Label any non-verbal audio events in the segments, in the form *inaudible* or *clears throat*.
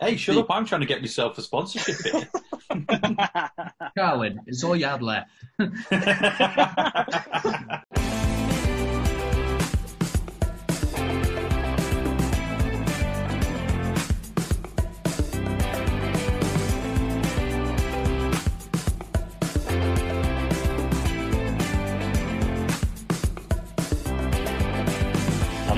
Hey, shut up! I'm trying to get myself a sponsorship here. *laughs* *laughs* Carling, it's all you had left. *laughs*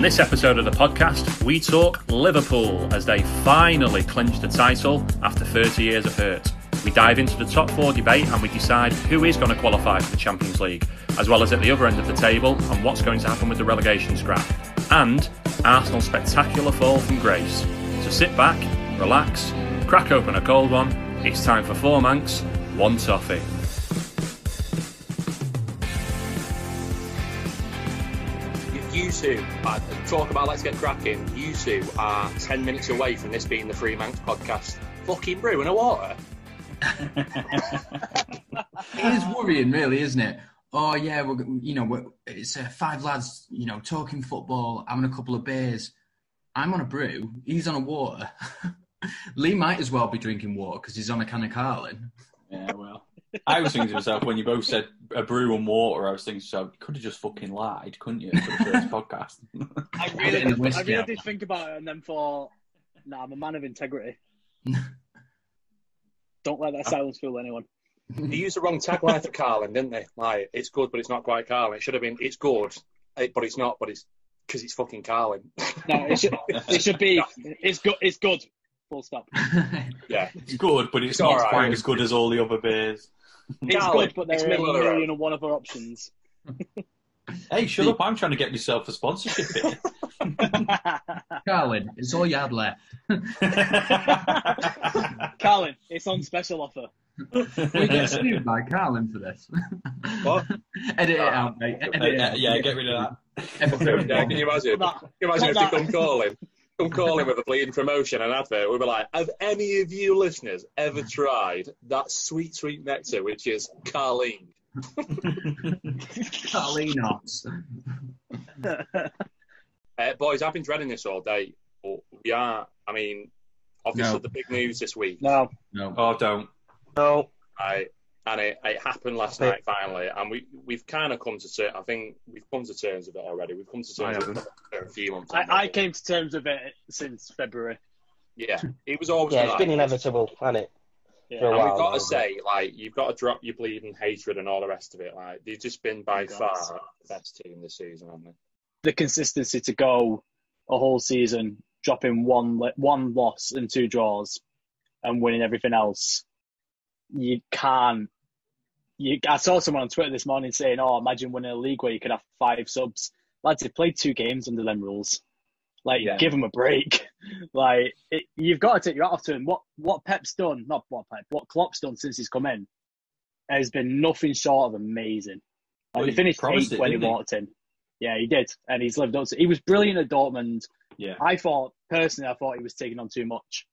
On this episode of the podcast, we talk Liverpool as they finally clinch the title after 30 years of hurt. We dive into the top four debate and we decide who is going to qualify for the Champions League, as well as at the other end of the table and what's going to happen with the relegation scrap. And Arsenal's spectacular fall from grace. So sit back, relax, crack open a cold one. It's time for four Mancs, one toffee. Two uh, talk about let's get cracking. You two are ten minutes away from this being the Free Mancs podcast. Fucking brewing a water. *laughs* It is worrying, really, isn't it? Oh yeah, we're you know we're, it's uh, five lads, you know, talking football, having a couple of beers. I'm on a brew. He's on a water. *laughs* Lee might as well be drinking water because he's on a can of Carling. yeah, well, I was thinking to myself when you both said a brew and water. I was thinking, so you could have just fucking lied, couldn't you, for the first podcast? *laughs* I really, did, I really did think about it and then thought, nah, I'm a man of integrity. *laughs* Don't let that silence fool anyone. They used the wrong tagline for Carling, didn't they? Like, it's good, but it's not quite Carling. It should have been, it's good, eh, but it's not, but it's because it's fucking Carling. *laughs* No, it should, it should be, it's good, it's good. Full stop. yeah. it's good, but it's, It's not alright. quite as good as all the other beers. *laughs* It's Carling, good, but it's there are a middle of the road. million and one other options. *laughs* Hey, shut up! I'm trying to get myself a sponsorship here. *laughs* Carling, it's all you had left. Carling, it's on special offer. We get sued by Carling for this. What? Edit it out, mate. Edit it Uh, out. yeah, get rid of Episode Yeah, one. can you imagine? That- Can you imagine if that- they come calling? Come calling with a bleeding promotion and advert. We'd be like, have any of you listeners ever tried that sweet, sweet nectar, which is Carling? *laughs* Carlinos. Uh, boys, I've been dreading this all day. But we are, I mean, obviously No. the big news this week. No, No. Oh, don't. No, Right? And it, it happened last night finally, and we we've kind of come to terms. I think we've come to terms with it already. We've come to terms with it for a few months. I, I came to terms with it since February. Yeah, it was always. yeah, gonna it's been inevitable, hasn't it yeah. and while, we've got to say, like, you've got to drop your bleeding hatred and all the rest of it. Like, they've just been by Oh, far the best team this season, haven't they? The consistency to go a whole season, dropping one one loss and two draws, and winning everything else. You can't. You, I saw someone on Twitter this morning saying, "Oh, imagine winning a league where you could have five subs." Lads, they played two games under them rules. Like, Yeah. give them a break. *laughs* like, it, you've got to take your hat off to him. What what Pep's done, not what Pep, what Klopp's done since he's come in, has been nothing short of amazing. Like, Well, he finished eighth it, when he he? walked in. Yeah, he did, and he's lived up to. He was brilliant at Dortmund. Yeah. I thought personally, I thought he was taking on too much.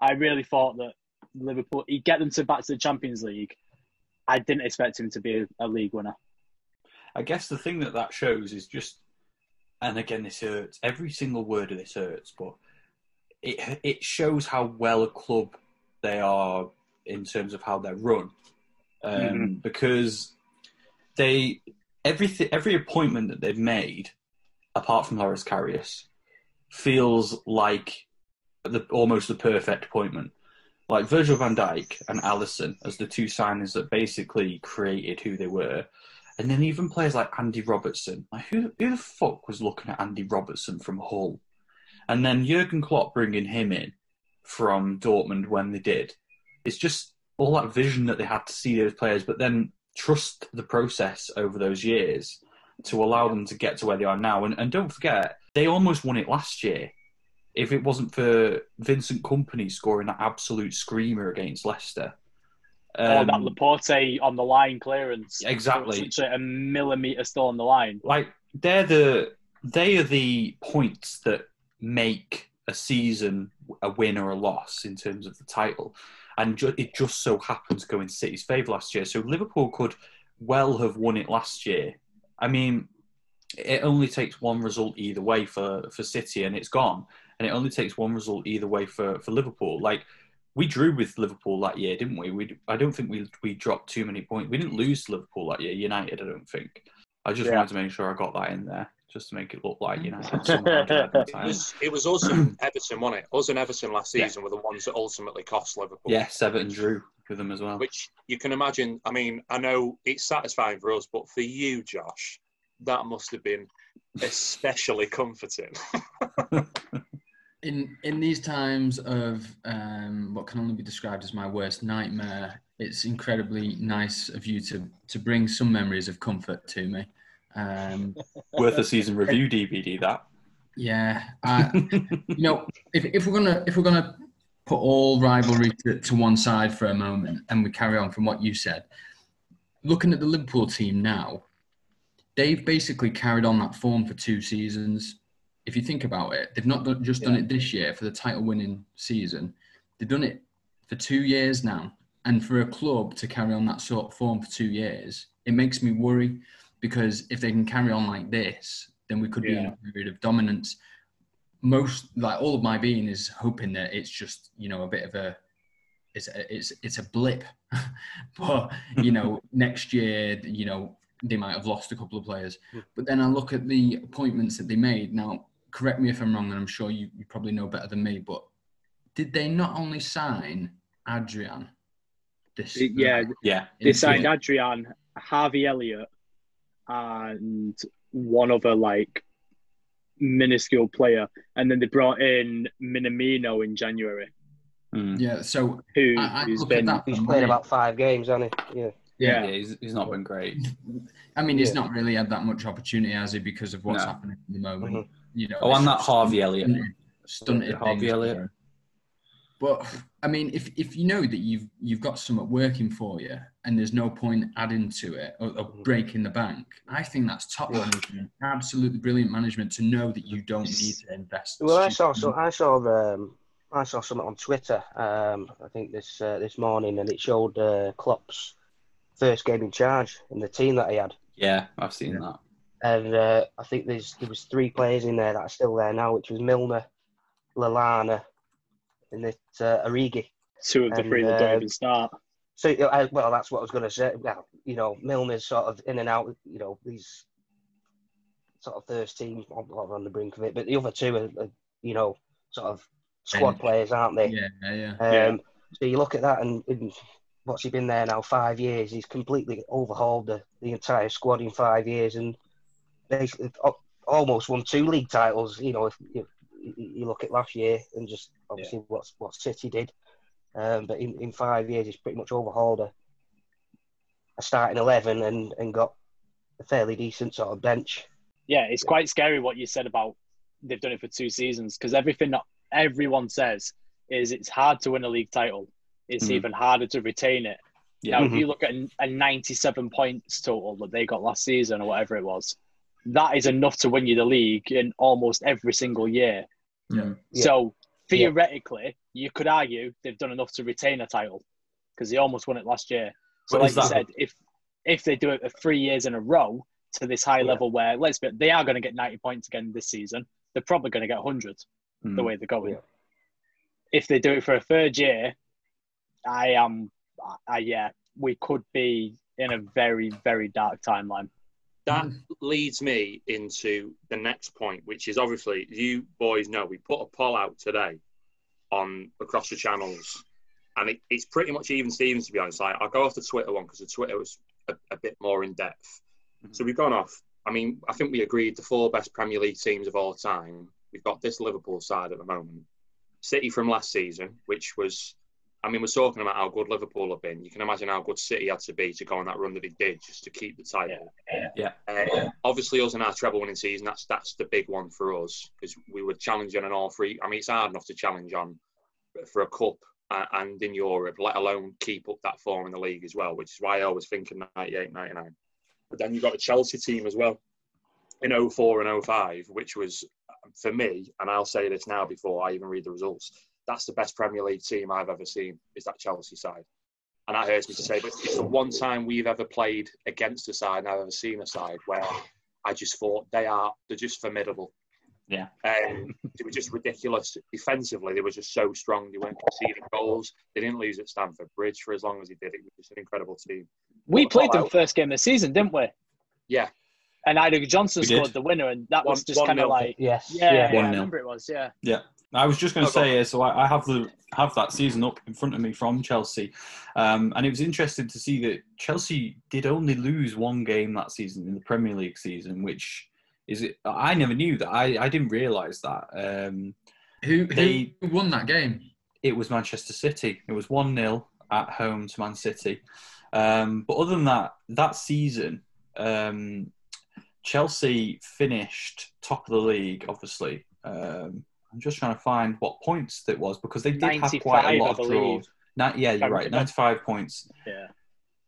I really thought that Liverpool he'd get them to back to the Champions League. I didn't expect him to be a, a league winner. I guess the thing that that shows is just, and again, this hurts. Every single word of this hurts, but it it shows how well a club they are in terms of how they're run, um, Mhm. because they everything every appointment that they've made, apart from Loris Karius, feels like the almost the perfect appointment. Like Virgil van Dijk and Alisson as the two signings that basically created who they were. And then even players like Andy Robertson. Like who, who the fuck was looking at Andy Robertson from Hull? And then Jurgen Klopp bringing him in from Dortmund when they did. It's just all that vision that they had to see those players, but then trust the process over those years to allow them to get to where they are now. And, and don't forget, they almost won it last year. If it wasn't for Vincent Kompany scoring that absolute screamer against Leicester. or that Um, Laporte on the line clearance, Exactly. such a millimeter still on the line. like they're the they are the points that make a season a win or a loss in terms of the title, and ju- it just so happened to go in City's favour last year. So Liverpool could well have won it last year. I mean, it only takes one result either way for for City, and it's gone. And it only takes one result either way for, for Liverpool. Like we drew with Liverpool that year, didn't we? We I don't think we we dropped too many points. We didn't lose to Liverpool that year. United, I don't think. I just Yeah. wanted to make sure I got that in there, just to make it look like United. somehow *laughs* tried It was, it was us and *clears throat* Everton, wasn't it? Us and Everton last Yeah. season were the ones that ultimately cost Liverpool. Yes, Everton drew with them as well. Which you can imagine. I mean, I know it's satisfying for us, but for you, Josh, that must have been especially comforting. *laughs* *laughs* in in these times of um, what can only be described as my worst nightmare, it's incredibly nice of you to to bring some memories of comfort to me. Um, *laughs* Worth a season review DVD. That. yeah, I, you know, if, if we're gonna if we're gonna put all rivalry to, to one side for a moment and we carry on from what you said, looking at the Liverpool team now, they've basically carried on that form for two seasons. If you think about it, they've not done, just done it this year for the title-winning season. They've done it for two years now, and for a club to carry on that sort of form for two years, it makes me worry because if they can carry on like this, then we could be in a period of dominance. Most, like all of my being, is hoping that it's just you know a bit of a, it's a, it's it's a blip, *laughs* but you know *laughs* next year you know they might have lost a couple of players. Hmm. But then I look at the appointments that they made. Now, correct me if I'm wrong, and I'm sure you, you probably know better than me, but did they not only sign Adrian? This Yeah, Yeah. they signed Adrian, Harvey Elliott, and one other like minuscule player, and then they brought in Minamino in January, Mm. Yeah, so who, I, I who's been that. He's for played money. about five games, hasn't he? Yeah. Yeah, Yeah, he's, he's not been great. I mean, he's Yeah. not really had that much opportunity, has he, because of what's No. happening at the moment. Mhm. You know, Oh, and it's that Harvey Elliott. stunted, stunted Harvey things Elliott. But I mean, if if you know that you've you've got something working for you, and there's no point adding to it or, or Mhm. breaking the bank, I think that's top Yeah. management, absolutely brilliant management to know that you don't need to invest. Well, I saw stupid so I saw um, I saw something on Twitter. Um, I think this uh, this morning, and it showed uh, Klopp's first game in charge and the team that he had. Yeah, I've seen Yeah. that. And uh, I think there's there was three players in there that are still there now, which was Milner, Lallana, and it, uh, Origi. two of the And, three that uh, don't even start. So you know, I, well, that's what I was going to say. Well, you know, Milner's sort of in and out. You know, he's sort of first team on, on the brink of it, but the other two are, are you know, sort of squad Bench. players, aren't they? Yeah, yeah, yeah. Um, Yeah. So you look at that, and, and what's he been there now? Five years. He's completely overhauled the, the entire squad in five years, and basically almost won two league titles. You know, if you, you look at last year and just obviously what's what City did, um, but in, in five years he's pretty much overhauled a, a starting eleven and, and got a fairly decent sort of bench. Yeah, it's quite scary what you said about they've done it for two seasons because everything that everyone says is it's hard to win a league title. It's Mhm. even harder to retain it. Yeah. Now, if you look at a 97 points total that they got last season or whatever it was, that is enough to win you the league in almost every single year. Yeah. Yeah. So theoretically, you could argue they've done enough to retain a title because they almost won it last year. So, What like is you said, if if they do it for three years in a row to this high Yeah. level, where let's be, they are going to get 90 points again this season. They're probably going to get 100 Mm. the way they're going. Yeah. If they do it for a third year, I am, I, yeah, we could be in a very, very dark timeline. That mm-hmm. leads me into the next point, which is obviously you boys know we put a poll out today on across the channels, and it, it's pretty much even Stevens to be honest. I, I'll go off the Twitter one because the Twitter was a, a bit more in depth. Mm-hmm. So we've gone off. I mean, I think we agreed the four best Premier League teams of all time. We've got this Liverpool side at the moment, City from last season, which was. I mean, we're talking about how good Liverpool have been. You can imagine how good City had to be to go on that run that they did just to keep the title. Yeah. Uh, obviously, us in our treble winning season, that's that's the big one for us because we were challenging on all three. I mean, it's hard enough to challenge on for a cup uh, and in Europe, let alone keep up that form in the league as well, which is why I was thinking 98, 99. But then you've got a Chelsea team as well in 04 and 05, which was, for me, and I'll say this now before I even read the results, that's the best Premier League team I've ever seen, is that Chelsea side. And that hurts me to say, but it's the one time we've ever played against a side and I've ever seen a side where I just thought they are, they're just formidable. Yeah. Um, they were just ridiculous. Defensively, they were just so strong. They weren't conceding goals. They didn't lose at Stamford Bridge for as long as he did. It was just an incredible team. We Well, played them out. first game of the season, didn't we? Yeah. And Eidur Gudjohnsen We did. scored the winner, and that was just kind of like, Yes. yeah, yeah, I 1-0. remember it was, yeah. yeah. I was just going Oh, to go say, uh, so I, I have the have that season up in front of me from Chelsea, um, and it was interesting to see that Chelsea did only lose one game that season in the Premier League season, which is it. I never knew that. I, I didn't realise that. Um, Who, They- won that game? it was Manchester City. It was one 0 at home to Man City. Um, but other than that, that season, um, Chelsea finished top of the league. Obviously, um, I'm just trying to find what points that was because they did have quite a lot of draws. Ni- yeah, you're right. 95 points, Yeah.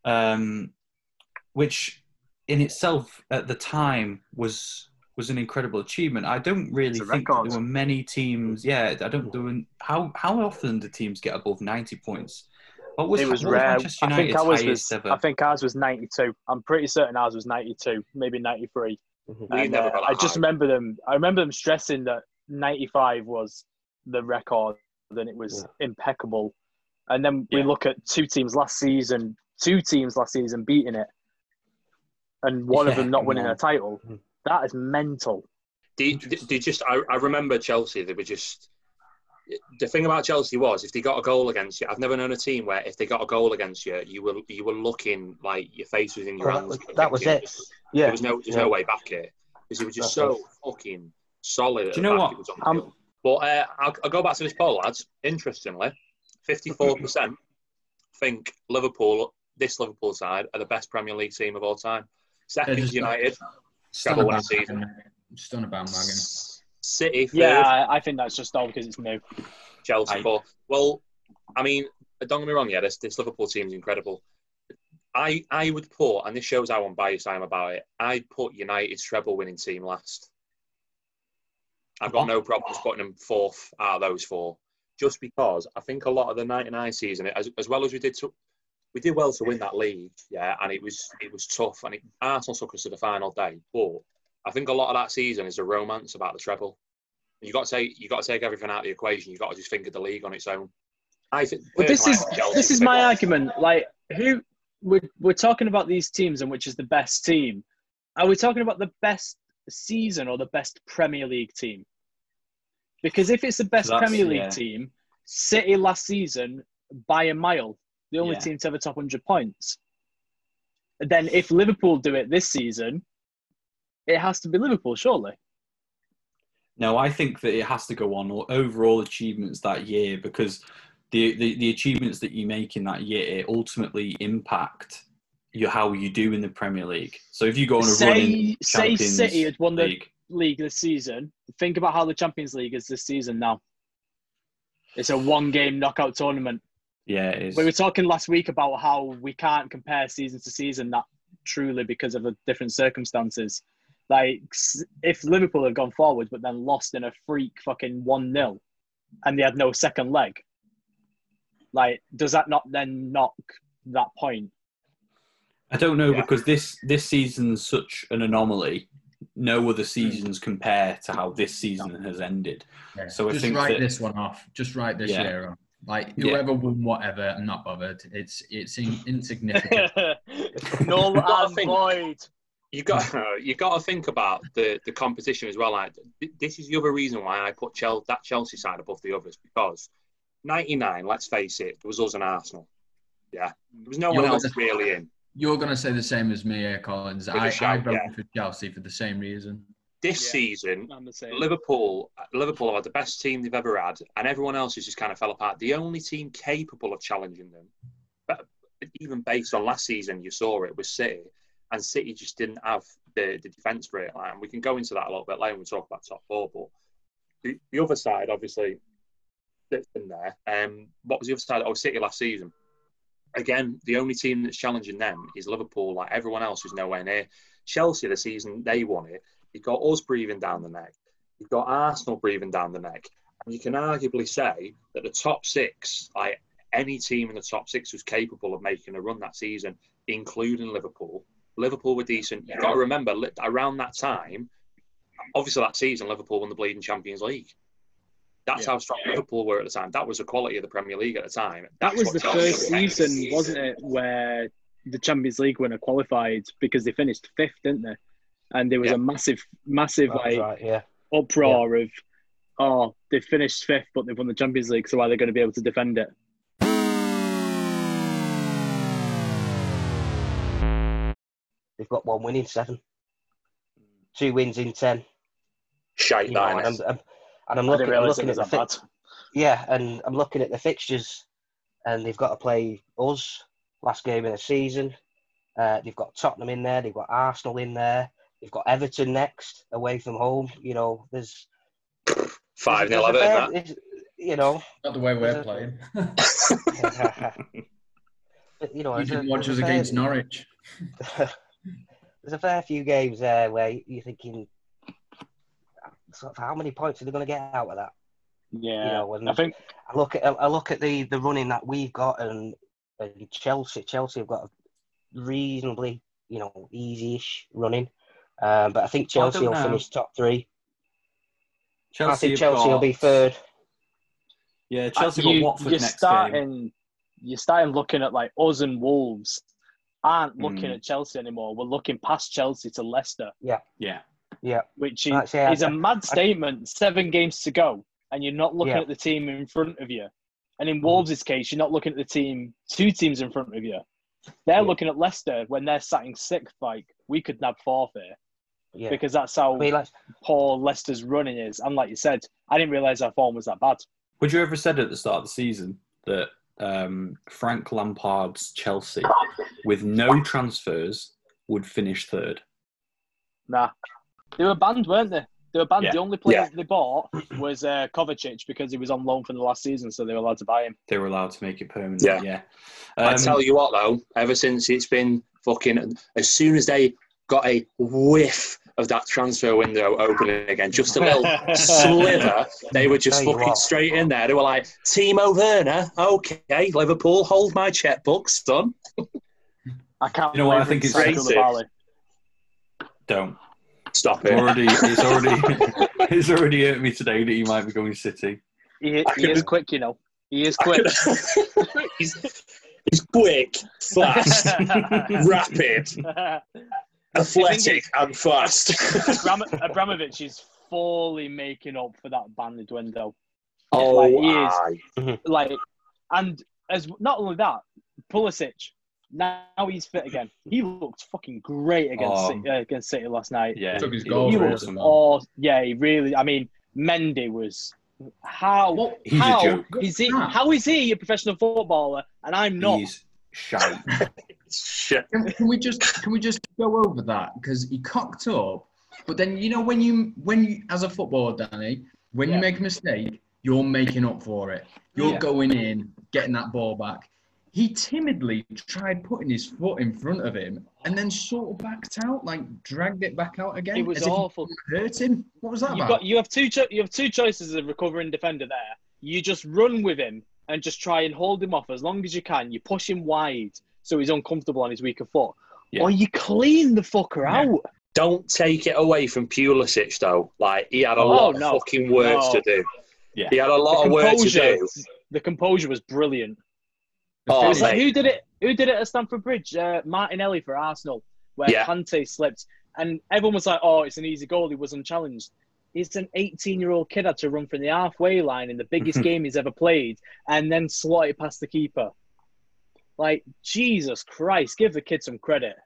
um, which in itself at the time was was an incredible achievement. I don't really think record. there were many teams. Yeah, I don't. There were, how how often do teams get above 90 points? What was, it was what rare. Manchester I think United's ours was. ever? I think ours was ninety-two. I'm pretty certain ours was ninety-two, maybe ninety-three. Mhm. We And, never uh, got that I just remember them. I remember them stressing that ninety-five was the record, and it was impeccable. And then we Yeah. look at two teams last season, two teams last season beating it, and one of them not winning on. a title. Mhm. That is mental. They, they, they just, I, I remember Chelsea. They were just. The thing about Chelsea was, if they got a goal against you, I've never known a team where if they got a goal against you, you were you were looking like your face was in your Well, that was- that was it. Yeah, There was no, there's Yeah. no way back here because it was just so fucking solid. Do you know what? it was on the Um. But uh, I'll, I'll go back to this poll, lads. Interestingly, fifty-four percent think Liverpool, this Liverpool side, are the best Premier League team of all time. Second, just- United. Just on Treble a winning season. bandwagon. Just on a bandwagon. City, third. yeah. I, I think that's just all because it's new. Chelsea I- four. Well, I mean, don't get me wrong. Yeah, this, this Liverpool team's incredible. I I would put, and this shows how unbiased I am about it. I'd put United's treble winning team last. I've got no problems putting them fourth out uh, of those four, just because I think a lot of the '99 season, as, as well as we did, to, we did well to win that league, yeah, and it was it was tough, and it, Arsenal took us to the final day. But I think a lot of that season is a romance about the treble. You got to take you got to take everything out of the equation. You have got to just think of the league on its own. I think. But this is this is my argument. Like, who we're we're talking about these teams and which is the best team. Are we talking about the best season or the best Premier League team? Because if it's the best that's- Premier League yeah. team, City last season by a mile, the only Yeah. team to ever top 100 points. Then if Liverpool do it this season, it has to be Liverpool, surely. No, I think that it has to go on overall achievements that year because the, the, the achievements that you make in that year ultimately impact you how you do in the Premier League. So if you go on a run Say in say Champions City had won the League, league this season. Think about how the Champions League is this season now. It's a one game knockout tournament. yeah, it is. We were talking last week about how we can't compare season to season that truly because of the different circumstances. Like if Liverpool had gone forward but then lost in a freak fucking 1 0 and they had no second leg, like does that not then knock that point? I don't know Yeah. because this this season's such an anomaly. No other hmm. seasons compare to how this season has ended. Yeah. So I just think write that- this one off. Just write this Yeah. year off. Like Yeah. whoever won whatever, I'm not bothered. It's it's in, insignificant. *laughs* Null gotta and think. void. You got you got to think about the, the competition as well. Like this is the other reason why I put Chel- that Chelsea side above the others because '99. Let's face it, it was us and Arsenal. Yeah, there was no one You're else really in. You're gonna say the same as me, here, Collins. I, a I, I shout, voted yeah. for Chelsea for the same reason. This Yeah. season, I'm the same. Liverpool Liverpool have had the best team they've ever had, and everyone else has just kind of fell apart. The only team capable of challenging them, but even based on last season, you saw it was City, and City just didn't have the, the defence for it. And we can go into that a little bit later when we talk about top four. But the, the other side, obviously, that's been there. Um, what was the other side? Oh, City last season. Again, the only team that's challenging them is Liverpool. Like everyone else, who's nowhere near. Chelsea, the season they won it, you've got us breathing down the neck. You've got Arsenal breathing down the neck. And you can arguably say that the top six, like any team in the top six was capable of making a run that season, including Liverpool. Liverpool were decent. You've got to remember, around that time, obviously that season Liverpool won the bleeding Champions League. That's Yeah. how strong Liverpool were at the time. That was the quality of the Premier League at the time. That That's was the first were. season, wasn't it, where the Champions League winner qualified because they finished fifth, didn't they? And there was Yeah. a massive, massive like right, yeah. uproar of, oh, they finished fifth, but they've won the Champions League, so are they going to be able to defend it? They've got one win in seven, two wins in ten. Shite You know, that, and, innit? I'm, I'm, and I'm looking, I'm looking at the fi- yeah, and I'm looking at the fixtures, and they've got to play us last game of the season. Uh, they've got Tottenham in there. They've got Arsenal in there. They've got Everton next, away from home. You know, there's Five nil a Everton. fair- That. You know, Not the way we're playing. *laughs* but, you know, you there's didn't watch us fair- against *laughs* Norwich. there's a fair few games there where you're thinking, sort of, how many points are they going to get out of that? Yeah, You know, and I think I look at I look at the the running that we've got, and, and Chelsea. Chelsea have got a reasonably, you know, easy-ish running, um, but I think Well, I Chelsea will know. finish top three. Chelsea I think have Chelsea will be third. Yeah, Chelsea you, got Watford you're next game. starting, you're starting looking at like us and Wolves aren't looking Mm. at Chelsea anymore. We're looking past Chelsea to Leicester, Yeah, Yeah, which is, Actually, I- is a mad statement. Seven games to go, and you're not looking Yeah. at the team in front of you. And in Wolves' case, you're not looking at the team, two teams in front of you. They're Yeah. looking at Leicester when they're sitting sixth. Like we could nab fourth here yeah. because that's how I mean, like, poor Leicester's running is. And like you said, I didn't realise our form was that bad. Would you ever said at the start of the season that um, Frank Lampard's Chelsea, with no transfers, would finish third? Nah, they were banned, weren't they? They were banned. Yeah. The only player Yeah. they bought was uh, Kovacic because he was on loan from the last season, so they were allowed to buy him. They were allowed to make it permanent. Yeah. Yeah. I Um, tell you what, though, ever since it's been fucking, as soon as they got a whiff of that transfer window opening again, just a little *laughs* sliver, they were just fucking what. straight in there. They were like, Timo Werner, okay, Liverpool, hold my checkbook, son. I can't. You know what, I think it's racist. Don't. Stop it. already, it's already, *laughs* it's already hurt me today that he might be going City. He, he is could- quick, you know. He is quick. *laughs* he's, he's quick, fast, *laughs* rapid, athletic, and fast. Abram- Abramovich is fully making up for that banded window. oh, Like, he is. Like, and as not only that, Pulisic. Now he's fit again. He looked fucking great against Oh. City, uh, against City last night. Yeah. Took his he- goal he He for was was awesome. Oh, yeah, he really. I mean, Mendy was. How? What? He's a joke. is he? What's? How is he a professional footballer and I'm not? He's shite. *laughs* Shit. Can, can we just can we just go over that because he cocked up, but then you know when you when you as a footballer, Danny, when Yeah. you make a mistake, you're making up for it. You're Yeah. going in, getting that ball back. He timidly tried putting his foot in front of him and then sort of backed out, like dragged it back out again. It was as if awful. it hurt him. What was that You've about? got you have two cho- you have two choices as a recovering defender there. You just run with him and just try and hold him off as long as you can. You push him wide so he's uncomfortable on his weaker foot, Yeah. or you clean the fucker Yeah. out. Don't take it away from Pulisic, though. Like, he had a Oh, lot of fucking work No. to do. Yeah. He had a lot of work to composure, do. the composure was brilliant. Oh, It was like who did it? Who did it at Stamford Bridge? Uh, Martinelli for Arsenal, where Yeah. Kante slipped, and everyone was like, "Oh, it's an easy goal." He was unchallenged. It's an 18-year-old kid had to run from the halfway line in the biggest *laughs* game he's ever played, and then slot it past the keeper. Like Jesus Christ, give the kid some credit.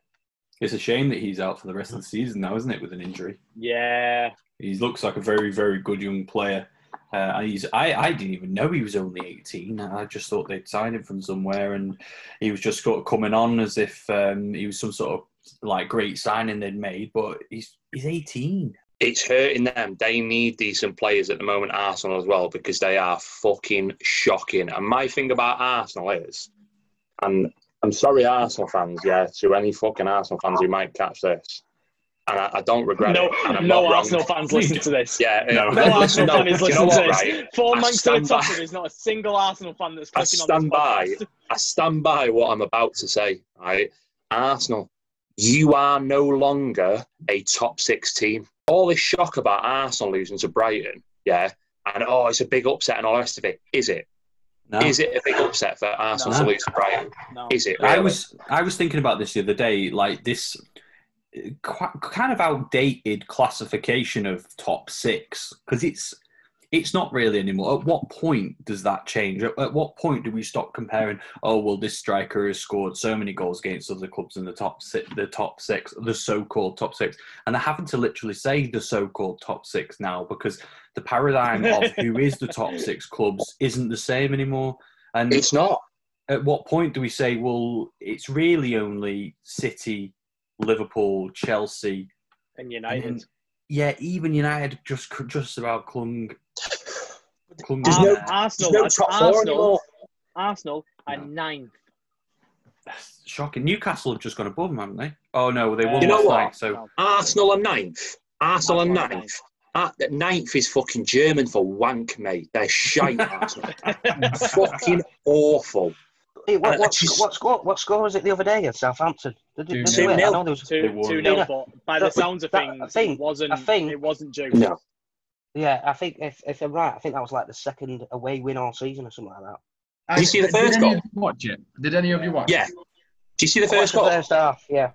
It's a shame that he's out for the rest of the season now, isn't it, with an injury? Yeah, He looks like a very, very good young player. Uh, he's I, I didn't even know he was only 18. I just thought they'd signed him from somewhere and he was just sort of coming on as if um, he was some sort of like great signing they'd made, but he's he's 18. It's hurting them. They need decent players at the moment, Arsenal as well, because they are fucking shocking. And my thing about Arsenal is, and I'm sorry, Arsenal fans, yeah, to any fucking Arsenal fans who might catch this, and I, I don't regret no, it. And I'm no not wrong. Arsenal fans listen to this. Yeah, No. No *laughs* Arsenal no, fan is do you know listening to what, this. right? Four I months to the top, by- there's not a single Arsenal fan that's I clicking on stand this by. I stand by what I'm about to say. Right, Arsenal, you are no longer a top six team. all this shock about Arsenal losing to Brighton, yeah, and oh, it's a big upset and all the rest of it. Is it? No. Is it a big upset for Arsenal No. to lose to Brighton? No. Is it? Really? I was I was thinking about this the other day, like this uh, qu- kind of outdated classification of top six because it's it's not really anymore. At what point does that change? At, at what point do we stop comparing? Oh well, this striker has scored so many goals against other clubs in the top six, the top six, the so-called top six, and they're having to literally say the so-called top six now because the paradigm of *laughs* who is the top six clubs isn't the same anymore. And It's not. at what point do we say, well, it's really only City, Liverpool, Chelsea, And and United. then, yeah, even United just just about clung. clung There's no- Arsenal, There's no top four Arsenal, anymore. Arsenal are No. ninth. That's shocking. Newcastle have just gone above them, haven't they? Oh no, they won You know last what? night. So Arsenal are ninth. Arsenal are ninth. Ah, that ninth is fucking German for wank, mate. They're shite. Arsenal. *laughs* fucking awful. Hey, what, uh, what, just- what score? What score was it the other day at Southampton? Did, did, did Two they? I nil. know there was. They Two, won. two nil, but by the That- sounds of that- things, I think- it wasn't. I think- it wasn't due. No. Yeah, I think if, if I'm right, I think that was like the second away win all season or something like that. Did you see the Did first any goal? of you watch it? Did any of you watch Yeah. it? Do you see the What's first the goal? first half, yeah.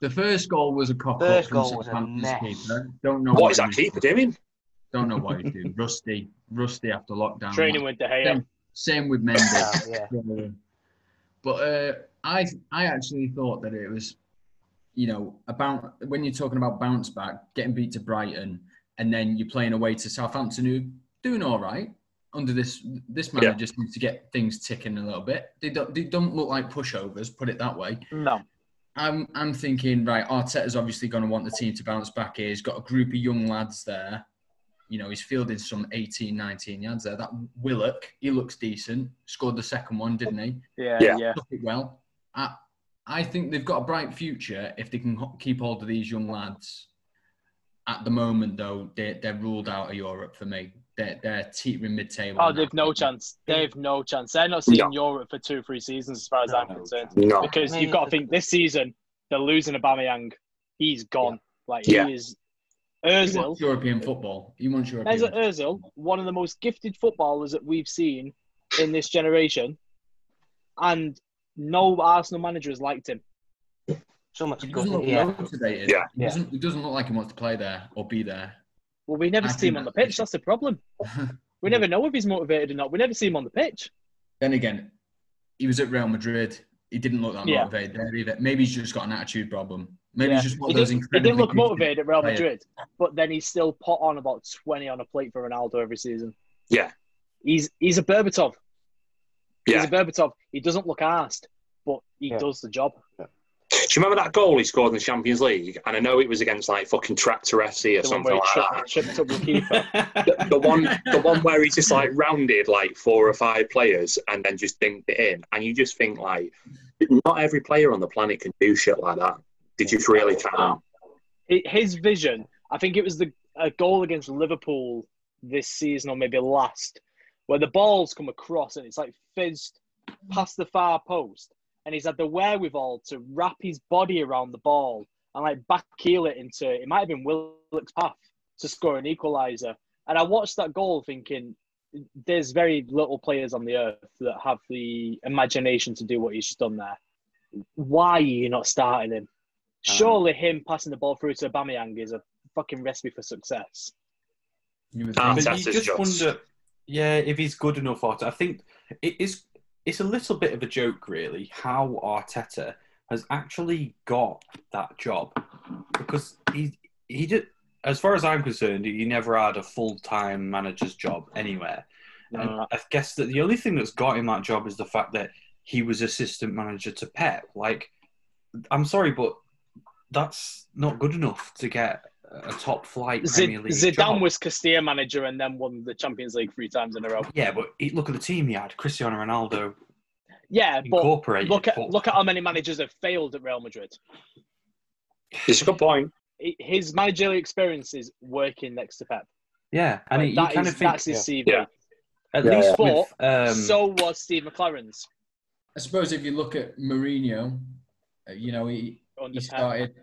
The first goal was a cock First up from goal was a Southampton's mess. keeper. Don't know What is that he keeper doing? Don't know what he's doing. Rusty, rusty after lockdown. Training with De Gea. Same, same with Mendy. *laughs* Oh, yeah, yeah. But uh, I I actually thought that it was, you know, about when you're talking about bounce back, getting beat to Brighton, and then you're playing away to Southampton, who doing all right under this this manager Yeah. just needs to get things ticking a little bit. They don't they don't look like pushovers, put it that way. No. I'm I'm thinking right. Arteta's obviously going to want the team to bounce back here. He's got a group of young lads there. You know, he's fielding some 18, 19 yards there. That Willock, he looks decent. Scored the second one, didn't he? Yeah, Yeah. yeah. Took it well. I, I think they've got a bright future if they can keep hold of these young lads. At the moment, though, they, they're ruled out of Europe for me. They're, they're teetering mid-table. Oh, they've no chance. They've no chance. They're not seeing No. Europe for two, three seasons, as far as No, I'm no concerned. No. Because you've got to think this season they're losing Aubameyang. He's gone. Like Yeah. he is. He Özil. European football. He wants European. Mesut Özil, one of the most gifted footballers that we've seen in this generation, and no Arsenal manager has liked him. So much He good. doesn't look Yeah. motivated. Yeah. He doesn't, he doesn't look like he wants to play there or be there. Well, we never I see him on the pitch. That's the problem. *laughs* We never know if he's motivated or not. We never see him on the pitch. Then again, he was at Real Madrid. He didn't look that Yeah. motivated there either. Maybe he's just got an attitude problem. Maybe Yeah. he's just one of those did, he incredibly didn't look motivated at Real players. Madrid, but then he's still put on about twenty on a plate for Ronaldo every season. Yeah. He's he's a Berbatov. Yeah. He's a Berbatov. He doesn't look arsed, but he Yeah. does the job. Do you remember that goal he scored in the Champions League? And I know it was against like fucking Tractor FC or The something where he like that. tripped, tripped up the keeper. *laughs* The, the one, the one where he just like rounded like four or five players and then just dinked it in, and you just think like, not every player on the planet can do shit like that. Did you really can? Hi- um, His vision. I think it was the a goal against Liverpool this season or maybe last, where the balls come across and it's like fizzed past the far post, and he's had the wherewithal to wrap his body around the ball and like back heel it into it might have been Willock's path to score an equaliser. And I watched that goal thinking, there's very little players on the earth that have the imagination to do what he's just done there. Why are you not starting him? Surely him passing the ball through to Aubameyang is a fucking recipe for success. You would Ah, think. But you just just- wonder, yeah, if he's good enough. Or I think it is. It's a little bit of a joke, really, how Arteta has actually got that job because he he did. As far as I'm concerned, he never had a full time manager's job anywhere. And No. I guess that the only thing that's got him that job is the fact that he was assistant manager to Pep. Like, I'm sorry, but that's not good enough to get a top flight Zid- Premier League Zidane job. was Castilla manager and then won the Champions League three times in a row. Yeah, but he- look at the team he had: Cristiano Ronaldo Yeah, but look at but- look at how many managers have failed at Real Madrid. It's a good point. He- His managerial experience is working next to Pep. yeah, and Like, you that kind is- of think that's his CV. Yeah. at Yeah, least yeah. with um, so was Steve McClaren's I suppose if you look at Mourinho, uh, you know, he, under he Pep. started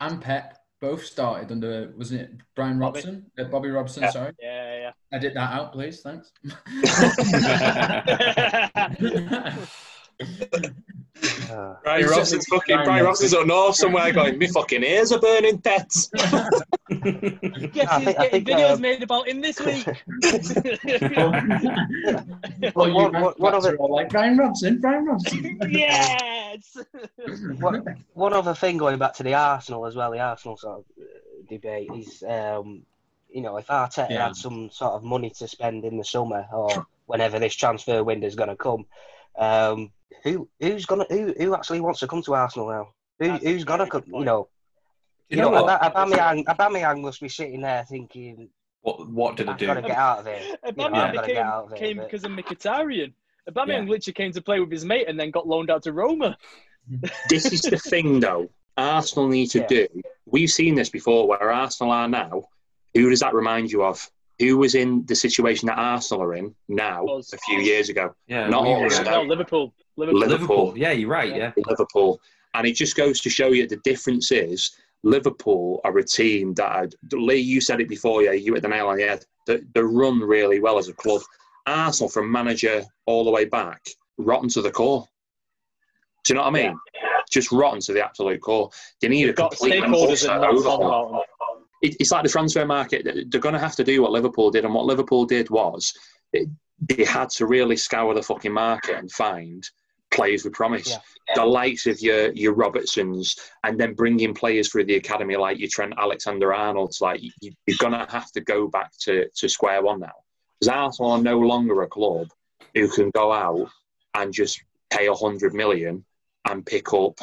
and Pep, both started under wasn't it Brian Bobby. Robson? Uh, Bobby Robson, sorry. Yeah. sorry. Yeah, Edit that out, please. Thanks. *laughs* *laughs* *laughs* yeah. Uh, Brian It's Robson's fucking Brian Brian Robson. Robson's up north somewhere going, me fucking ears are burning pets. *laughs* Guess I who's getting think, videos uh, made about him this week? *laughs* *laughs* Well, What- guys what- what are other- all like Brian Robson, Brian Robson. yes. one, one other thing going back to the Arsenal as well, the Arsenal sort of uh, debate is, um, you know, if Arteta Yeah. had some sort of money to spend in the summer or whenever this transfer window is going to come, um, who who's gonna who who actually wants to come to Arsenal now? Who, That's who's gonna come? good You know, You you know know, what? Aubameyang, Aubameyang must be sitting there thinking, What what did I I've do? got to get out of here. You know, I've Aubameyang to get out of here. came but- because of Mkhitaryan. Aubameyang Yeah. literally came to play with his mate and then got loaned out to Roma. this is the thing, though. Arsenal need to Yeah. do. We've seen this before, where Arsenal are now. Who does that remind you of? Who was in the situation that Arsenal are in now Us. a few years ago? Yeah, Not we all were- of. No, Liverpool. Liverpool. Liverpool. Liverpool. Yeah, you're right. Yeah. Liverpool. And it just goes to show you the difference is Liverpool are a team that had, Lee, you said it before, yeah, you hit the nail on the head. They, they run really well as a club. Arsenal, from manager all the way back, rotten to the core. Do you know what I mean? Just rotten to the absolute core. They need They've a complete and stakeholders and overhaul about them. It, it's like the transfer market. They're going to have to do what Liverpool did, and what Liverpool did was it, they had to really scour the fucking market and find players with promise. Yeah. The likes of your your Robertsons, and then bring in players through the academy like your Trent Alexander Arnold's. Like you, you're going to have to go back to, to square one now, because Arsenal are no longer a club who can go out and just pay a hundred million and pick up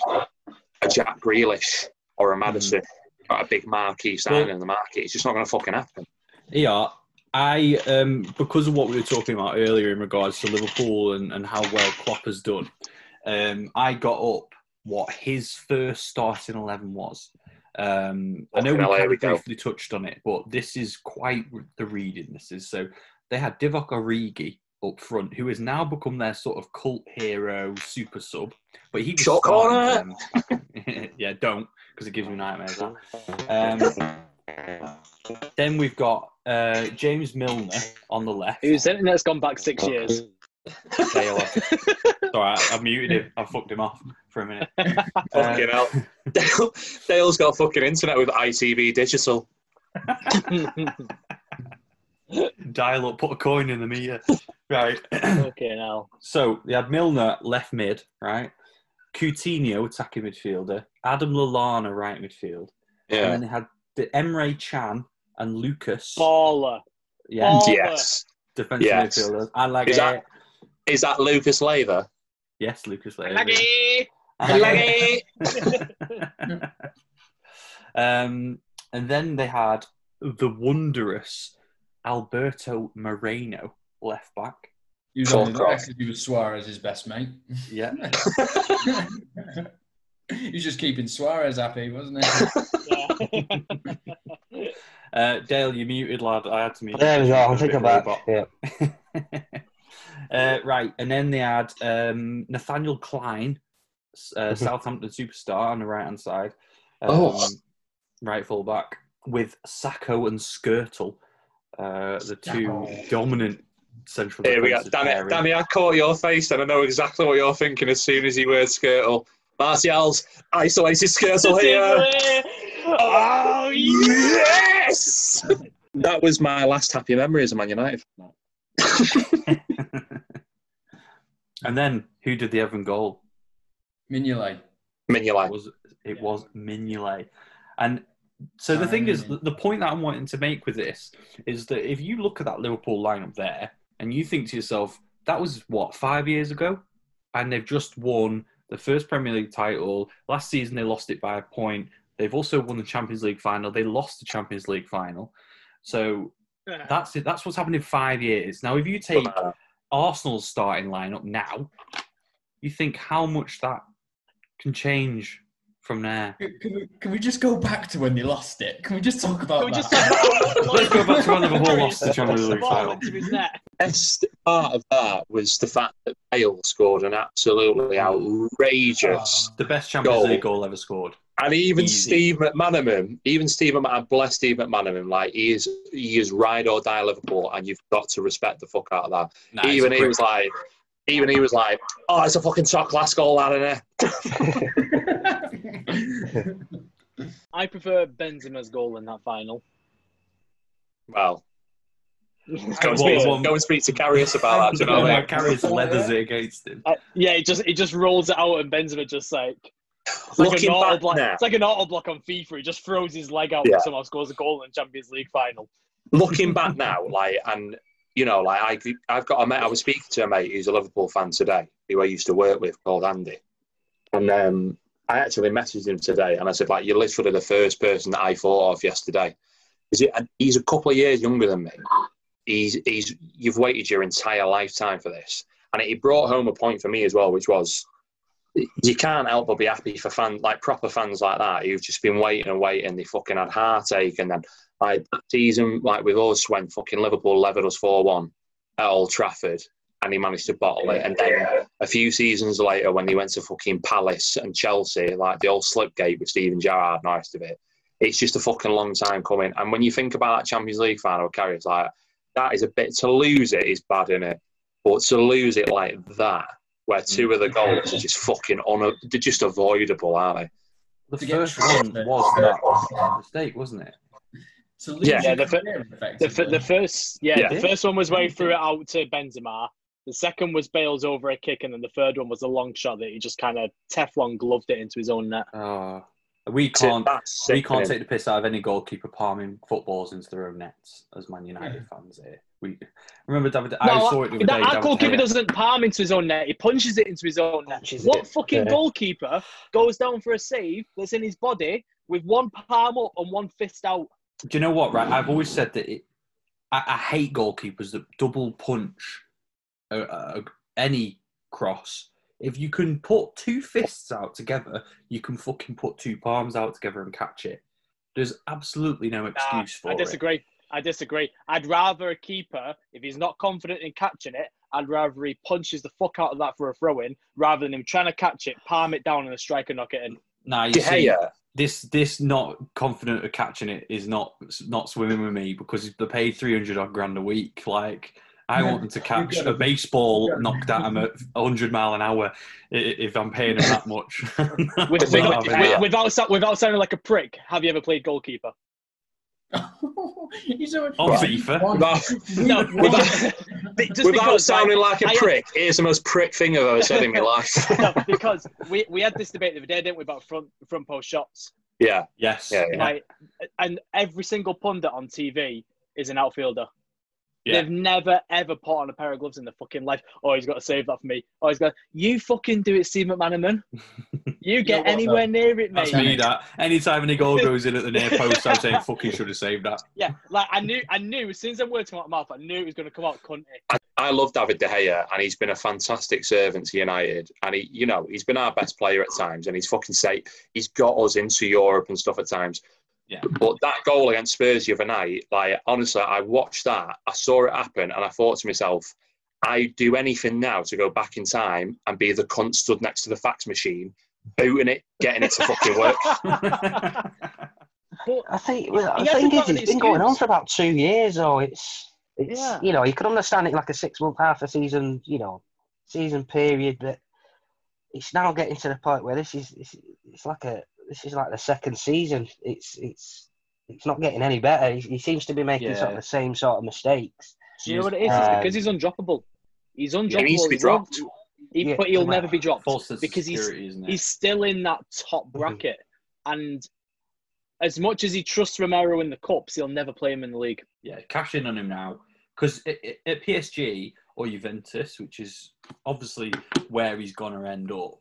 a Jack Grealish or a mm. Maddison got a big marquee signing in the market. It's just not going to fucking happen. Yeah, I um because of what we were talking about earlier in regards to Liverpool and, and how well Klopp has done. Um, I got up what his first starting eleven was. Um, I know we Fucking kind we of briefly touched on it, but this is quite the reading. This is so they had Divock Origi up front, who has now become their sort of cult hero, super sub. But he was Short starting yeah, don't because it gives me nightmares. That. Um, *laughs* then we've got uh, James Milner on the left. Whose internet's gone back six years. *laughs* Sorry, I, I muted him. I fucked him off for a minute. *laughs* Uh, hell. Dale, Dale's got fucking internet with ITV Digital. Dial up, put a coin in the meter. Right. *clears throat* okay, now. so they had Milner left mid, right? Coutinho attacking midfielder, Adam Lallana right midfield, yeah. and Yeah. then they had the Emre Can and Lucas, Baller. yeah, Oh. Yes. defensive Yes. midfielders. And like Is that- Is that Lucas Leiva? yes, Lucas Leiva. Laggy. *laughs* *laughs* um, and then they had the wondrous Alberto Moreno left back. He was Fuck only the off. best if he was Suarez's best mate. Yeah. *laughs* he was just keeping Suarez happy, wasn't he? *laughs* Uh, Dale, you muted, lad. I had to mute. There we you. go. I'm A thinking bit back. *laughs* Yeah. uh, right, and then they had um, Nathaniel Clyne, uh, Southampton superstar on the right hand side, um, Oh. right full back, with Sakho and Skrtel, uh, the two dominant central. Here we go. defensive Danny, pairing. Danny, I caught your face and I know exactly what you're thinking as soon as you heard Skrtel. Martial's isolated Skrtel *laughs* here. oh, yeah. Yes! *laughs* that was my last happy memory as a Man United. fan. *laughs* and then who did the Evan goal? Mignolet. Mignolet. was it was Mignolet. And so the thing is, the, the point that I'm wanting to make with this is that if you look at that Liverpool lineup there and you think to yourself, that was what five years ago, and they've just won the first Premier League title. Last season they lost it by a point. They've also won the Champions League final. They lost the Champions League final. So that's it. That's what's happened in five years. Now, if you take Arsenal's starting lineup now, you think how much that can change from there. Can we, can we just go back to when they lost it? Can we just talk about Can we that? just talk about *laughs* Let's go back to when Liverpool lost the Champions League Ball title. into his net. best part of that was the fact that Bale scored an absolutely outrageous. Ah, the best Champions Goal. League goal ever scored. And even Easy. Steve McManaman, even Steve McManaman, bless Steve McManaman, like he is, he is ride or die Liverpool, and you've got to respect the fuck out of that. Nah, even he was like, even he was like, oh, it's a fucking top class goal out of there. I prefer Benzema's goal in that final. Well, go and, speak, one- go and speak to Karius about that. Do you know what I mean? *laughs* Carries leathers it against him. Uh, yeah, he just he just rolls it out and Benzema just like it's like Looking an auto back block. now, It's like an auto block on FIFA. He just throws his leg out Yeah. and somehow scores a goal in the Champions League final. looking back now, like, and you know, like I, I've got a mate. I was speaking to a mate who's a Liverpool fan today, who I used to work with, called Andy, and um, I actually messaged him today, and I said, like, you're literally the first person that I thought of yesterday. Is it? He's a couple of years younger than me. He's, he's, you've waited your entire lifetime for this, and he brought home a point for me as well, which was. You can't help but be happy for fans, like proper fans like that, who've just been waiting and waiting. They fucking had heartache, and then like that season, like with us when fucking Liverpool levered us four one at Old Trafford, and he managed to bottle it. And then a few seasons later, when he went to fucking Palace and Chelsea, like the old Slipgate with Steven Gerrard and the rest of it, it's just a fucking long time coming. And when you think about that Champions League final, Karius, it's like that is a bit to lose it is bad in it, but to lose it like that, where two of the goals are just fucking on, they're just avoidable, aren't they? The first tripped. one was that mistake, wasn't it? So Yeah. Yeah, the fir- The, f- the first, yeah, Yeah. the first one was where he threw it out to Benzema. The second was Bale's over a kick, and then the third one was a long shot that he just kind of Teflon gloved it into his own net. Uh, we can't. That's We can't sickening. take the piss out of any goalkeeper palming footballs into their own nets, as Man United fans here. We remember David. I No, saw it the other that, day. our David goalkeeper Gea- doesn't palm into his own net; he punches it into his own net. Punches What it, fucking yeah. goalkeeper goes down for a save that's in his body with one palm up and one fist out? Do you know what? Right, I've always said that it, I, I hate goalkeepers that double punch uh, uh, any cross. If you can put two fists out together, you can fucking put two palms out together and catch it. There's absolutely no Nah, excuse for it. I it. disagree. I disagree. I'd rather a keeper, if he's not confident in catching it, I'd rather he punches the fuck out of that for a throw in rather than him trying to catch it, palm it down, and a striker knock it in. Nah, you De see, Gea, this this not confident of catching it is not not swimming with me because they paid three hundred odd grand a week. Like I want them to catch a baseball gotta- knocked at them at hundred mile an hour if I'm paying them that much. *laughs* With, without, *laughs* not having with- that. without, without sounding like a prick, have you ever played goalkeeper? *laughs* He's a- oh, On FIFA. Without- *laughs* No, Without- just Without sounding like, like a I- prick, it is the most prick thing I've ever said in my *laughs* life. no, because we, we had this debate the other day, didn't we, about front front post shots? yeah, yes. Yeah, yeah. Like, and every single pundit on TV is an outfielder. Yeah. They've never ever put on a pair of gloves in their fucking life. Oh, he's got to save that for me. Oh, he's got. You fucking do it, Steve McManaman. *laughs* You get what, anywhere near it, mate. That's me. That anytime any goal goes in at the near post, I'm saying fucking should have saved that. Yeah, like I knew, I knew as soon as I'm words come out my mouth, I knew it was going to come out cunty. I, I love David De Gea, and he's been a fantastic servant to United. And he, you know, he's been our best player at times, and he's fucking say he's got us into Europe and stuff at times. Yeah. But that goal against Spurs the other night, like honestly, I watched that, I saw it happen, and I thought to myself, I'd do anything now to go back in time and be the cunt stood next to the fax machine, booting it, getting it to fucking work. *laughs* I think well, He the thing hasn't is, got an it's been going on for about two years, or It's it's Yeah. you know you could understand it like a six month, half a season, you know, season period, but it's now getting to the point where this is it's, it's like a this is like the second season. It's it's it's not getting any better. He, he seems to be making sort of the same sort of mistakes. do you know what it is? It's Um, because he's undroppable. He's undroppable. He needs to be He won't- dropped. He, Yeah, but he'll never be dropped False sense of because he's security, isn't he's still in that top Mm-hmm. bracket. And as much as he trusts Romero in the cups, he'll never play him in the league. yeah, cash in on him now because at PSG or Juventus, which is obviously where he's gonna end up,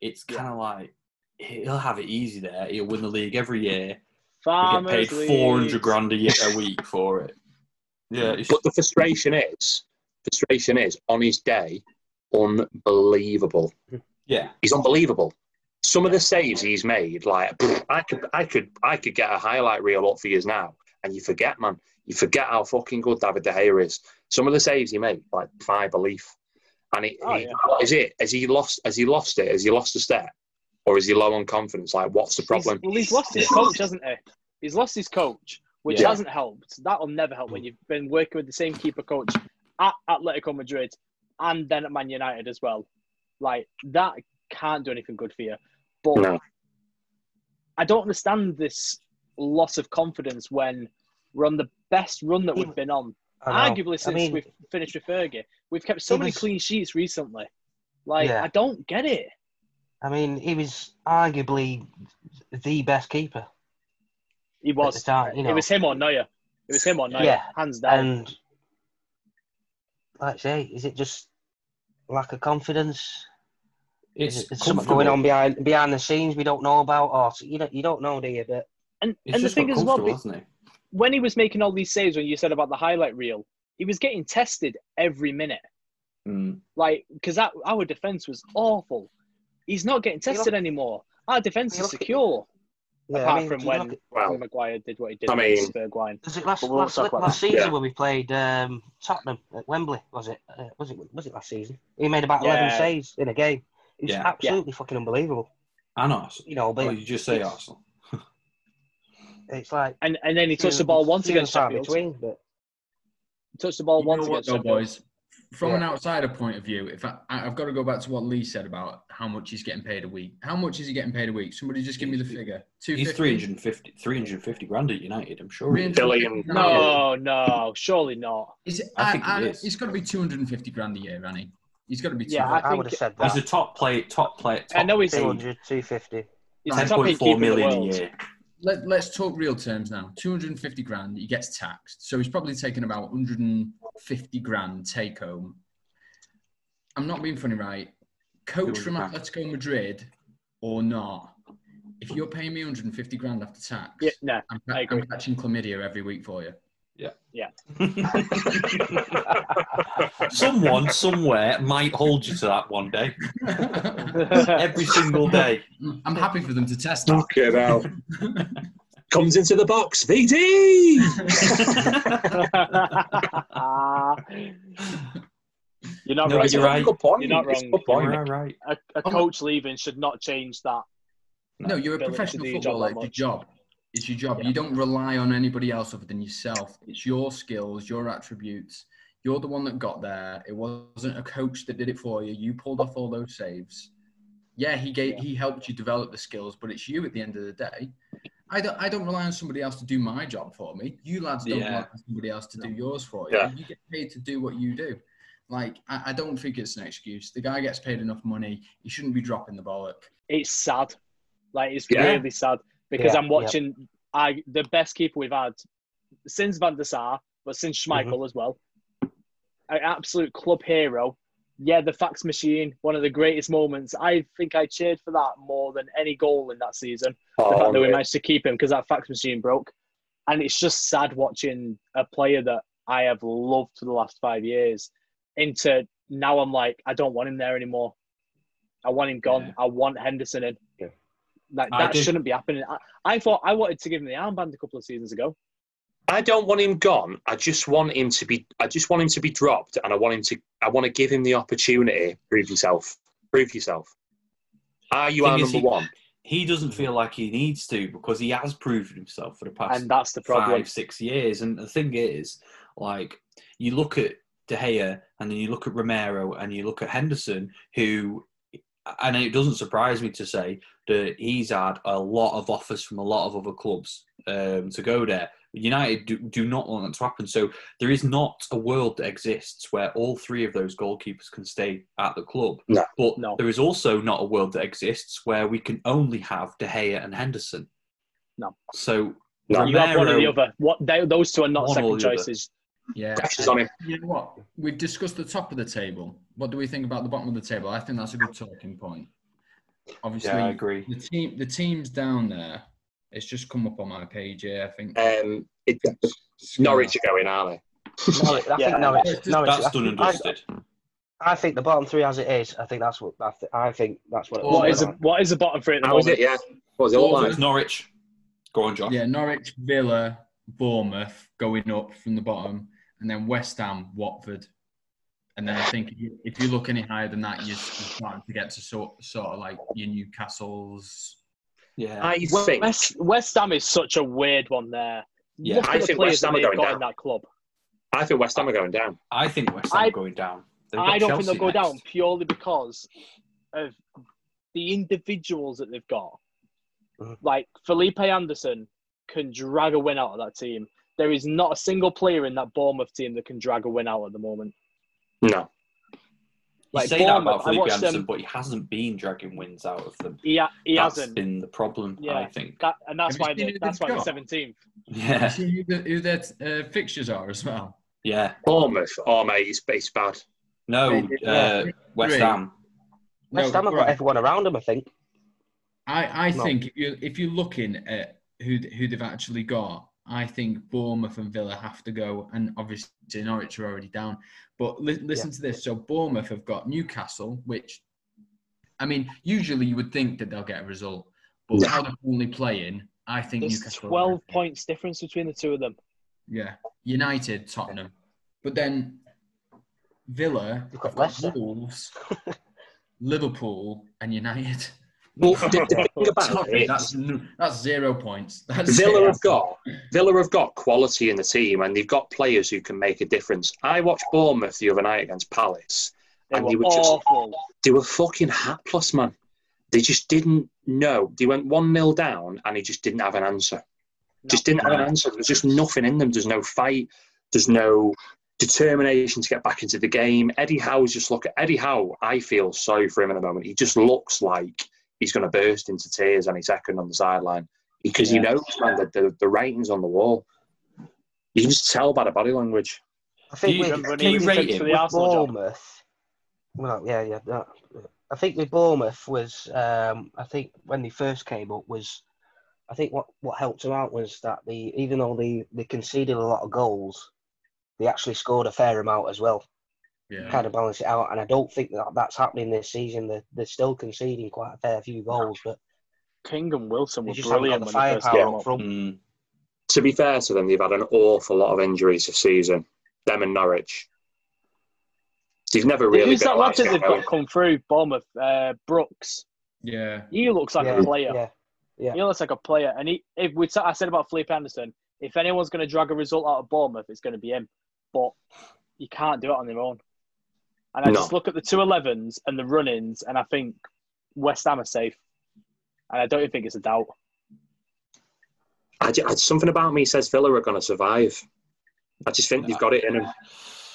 it's kind of like he'll have it easy there. He'll win the league every year. He'll get paid four hundred grand a year a week for it. Yeah, it's, But the frustration is, frustration is on his day, unbelievable. yeah. He's unbelievable. some of the saves he's made, like I could, I could, I could get a highlight reel up for years now, and you forget, man, you forget how fucking good David De Gea is. Some of the saves he made, like by belief, and it, Oh, he- yeah. what is it? Has he lost? Has he lost it? Has he lost a step, or is he low on confidence? Like, what's the problem? He's, well, he's lost his coach, hasn't he? He's lost his coach, which Yeah. hasn't helped. That'll never help when you've been working with the same keeper coach at Atletico Madrid and then at Man United as well. Like that can't do anything good for you. But No. I don't understand this loss of confidence when we're on the best run that we've been on. I know. Arguably I since mean, we've finished with Fergie. We've kept so many was- clean sheets recently. Like Yeah. I don't get it. I mean, he was arguably the best keeper He at was. the time. You know, It was him or Neuer. It was him or Neuer, Yeah. hands down. and like I say, is it just lack of confidence? It's Is it, is something going on behind behind the scenes we don't know about, or you don't you don't know, do you? But and It's and the thing got is, well, comfortable, when he was making all these saves, when you said about the highlight reel, he was getting tested every minute. Mm. Like because our defense was awful. He's not getting You tested anymore. Our defense is secure. yeah, apart I mean, from when look at- Well, Maguire did what he did I against mean- Bergwijn. was it last we'll last, talk about last season Yeah. when we played um, Tottenham at Wembley? Was it? Uh, was it? Was it last season? He made about eleven saves in a game. It's Yeah. absolutely fucking unbelievable. And Arsenal. You know, but Well, you just say it's- Arsenal. it's like And and then he touched few- the ball once few against Sheffield. between, but Touched the ball You know once what, against though, Sheffield. boys? From Yeah. an outsider point of view, if I, I- I've got to go back to what Lee said about how much he's getting paid a week. How much is he getting paid a week? Somebody just give me the figure. Two He's fifty. 350, 350 grand at United, I'm sure. he is. Billion. No, no, surely not. Is it, I I, think he I, is. He's got to be two hundred and fifty grand a year, Ranny. He's got to be. Yeah, 250. I, I would have think- said He's that. a top play, top play, top I know he's- paid, 200, 250. He's the top paid 10.4 keeper in the million a year. Let, let's talk real terms now. 250 grand, he gets taxed. So he's probably taken about 150 grand take home. I'm not being funny, right? Coach from 200. Atletico Madrid or not, if you're paying me 150 grand after tax, Yeah, no, I'm, I. I'm catching chlamydia every week for you. *laughs* Someone somewhere might hold you to that one day, *laughs* every single day. I'm happy for them to test that. Fucking *laughs* hell. Comes into the box, VD. you're not No, wrong. you're right. Good point. You're not It's wrong. good point. You're right. A, a oh. coach leaving should not change that. No, you're a professional do your job footballer. that It's your job. It's your job. Yeah. You don't rely on anybody else other than yourself. It's your skills, your attributes. You're the one that got there. It wasn't a coach that did it for you. You pulled off all those saves. Yeah, he gave he helped you develop the skills, but it's you at the end of the day. I don't I don't rely on somebody else to do my job for me. You lads don't Yeah. rely on somebody else to do yours for you. Yeah. You get paid to do what you do. Like I, I don't think it's an excuse. The guy gets paid enough money. He shouldn't be dropping the bollock. It's sad. Like it's Yeah. really sad because Yeah, I'm watching I the best keeper we've had since Van der Sar, but since Schmeichel Mm-hmm. as well. An absolute club hero. Yeah, the fax machine, one of the greatest moments. I think I cheered for that more than any goal in that season. the Oh, fact that we managed to keep him because that fax machine broke. And it's just sad watching a player that I have loved for the last five years into now I'm like, I don't want him there anymore. I want him gone. Yeah. I want Henderson in. Yeah. Like, that do- shouldn't be happening. I, I thought I wanted to give him the armband a couple of seasons ago. I don't want him gone. I just want him to be. I just want him to be dropped, and I want him to. I want to give him the opportunity. Prove yourself. Prove yourself. Are you our number he- one? He doesn't feel like he needs to because he has proven himself for the past And that's the problem. five, six years. And the thing is, like, you look at De Gea and then you look at Romero and you look at Henderson, who, and it doesn't surprise me to say that he's had a lot of offers from a lot of other clubs um, to go there. United do, do not want that to happen. So there is not a world that exists where all three of those goalkeepers can stay at the club. No. But No. there is also not a world that exists where we can only have De Gea and Henderson. No. So No. you have one or the other. What they, those two are not second the other. choices. Yeah. Pressure's on him. You know what? We've discussed the top of the table. What do we think about the bottom of the table? I think that's a good talking point. Obviously, Yeah, I agree. the team, the teams down there. It's just come up on my page here. I think Um, it, Norwich are going, are they? Norwich, I Yeah. think Norwich, It's Norwich, That's I, done and dusted. I think the bottom three as it is. I think that's what I, th- I think that's what. It What is was the, what is the bottom three at the How is moment? it? Yeah. What was it all like? Norwich. Go on, Josh. Yeah, Norwich, Villa, Bournemouth going up from the bottom, and then West Ham, Watford. And then I think if you, look any higher than that, you're, you're starting to get to sort, sort of like your Newcastles. Yeah. I think. West, West Ham is such a weird one there. Yeah, Look I think West Ham are going down. that club. I think West Ham are going down. I think West Ham I- are going down. I don't Chelsea think they'll go next. down purely because of the individuals that they've got. Mhm. Like Felipe Anderson can drag a win out of that team. There is not a single player in that Bournemouth team that can drag a win out at the moment. No. You say that about I Felipe Anderson, them- but he hasn't been dragging wins out of them. He, ha- he That's hasn't. been the problem, Yeah. I think. That, and that's Have why they, that's why they're seventeenth. Yeah, who, the, who their uh, fixtures are as well. yeah. Bournemouth. Oh, mate, it's, it's bad. No, uh, West Three. Ham. West Ham have got everyone around them. I think. I, I No. think if you if you're looking at who who they've actually got, I think Bournemouth and Villa have to go, and obviously Norwich are already down. But li- listen to this: so Bournemouth have got Newcastle, which, I mean, usually you would think that they'll get a result, but No. how they're only playing, I think There's Newcastle. twelve points difference between the two of them. Yeah, United, Tottenham, but then Villa, You've got have got Leicester. Wolves, *laughs* Liverpool, and United. Well, the, the thing about it that's that's zero points. *laughs* That's Villa it. have got Villa have got quality in the team, and they've got players who can make a difference. I watched Bournemouth the other night against Palace, They and were they were just awful. they were fucking hapless, man. They just didn't know. They went one 0 down, and he just didn't have an answer. Just didn't have an answer. There's just nothing in them. There's no fight. There's no determination to get back into the game. Eddie Howe's just look at Eddie Howe. I feel sorry for him at the moment. He just looks like he's going to burst into tears any second on the sideline because he Yeah. knows, man, that the, the writing's on the wall. You can just tell by the body language. I think Do you- with, Remember when do he you rate him? for with the Bournemouth. Well, yeah, yeah. that- I think with Bournemouth was, um, I think when they first came up was, I think what, what helped them out was that they, even though they, they conceded a lot of goals, they actually scored a fair amount as well, Yeah. kind of balance it out. And I don't think that that's happening this season. They're, they're still conceding quite a fair few goals, but King and Wilson were just haven't got brilliant the when they first firepower up up. front. Mm. To be fair to them, they've had an awful lot of injuries this season. Them and Norwich. They've never really Who's that lad that they've got come through? Bournemouth, uh, Brooks. Yeah. He looks like yeah, a player. yeah, yeah. He looks like a player. And he, if we, I said about Felipe Anderson, if anyone's going to drag a result out of Bournemouth, it's going to be him. But you can't do it on their own. And I No. just look at the two 11s and the run ins, and I think West Ham are safe. And I don't even think it's a doubt. I, ju- I- something about me says Villa are going to survive. I just think they've got it in them.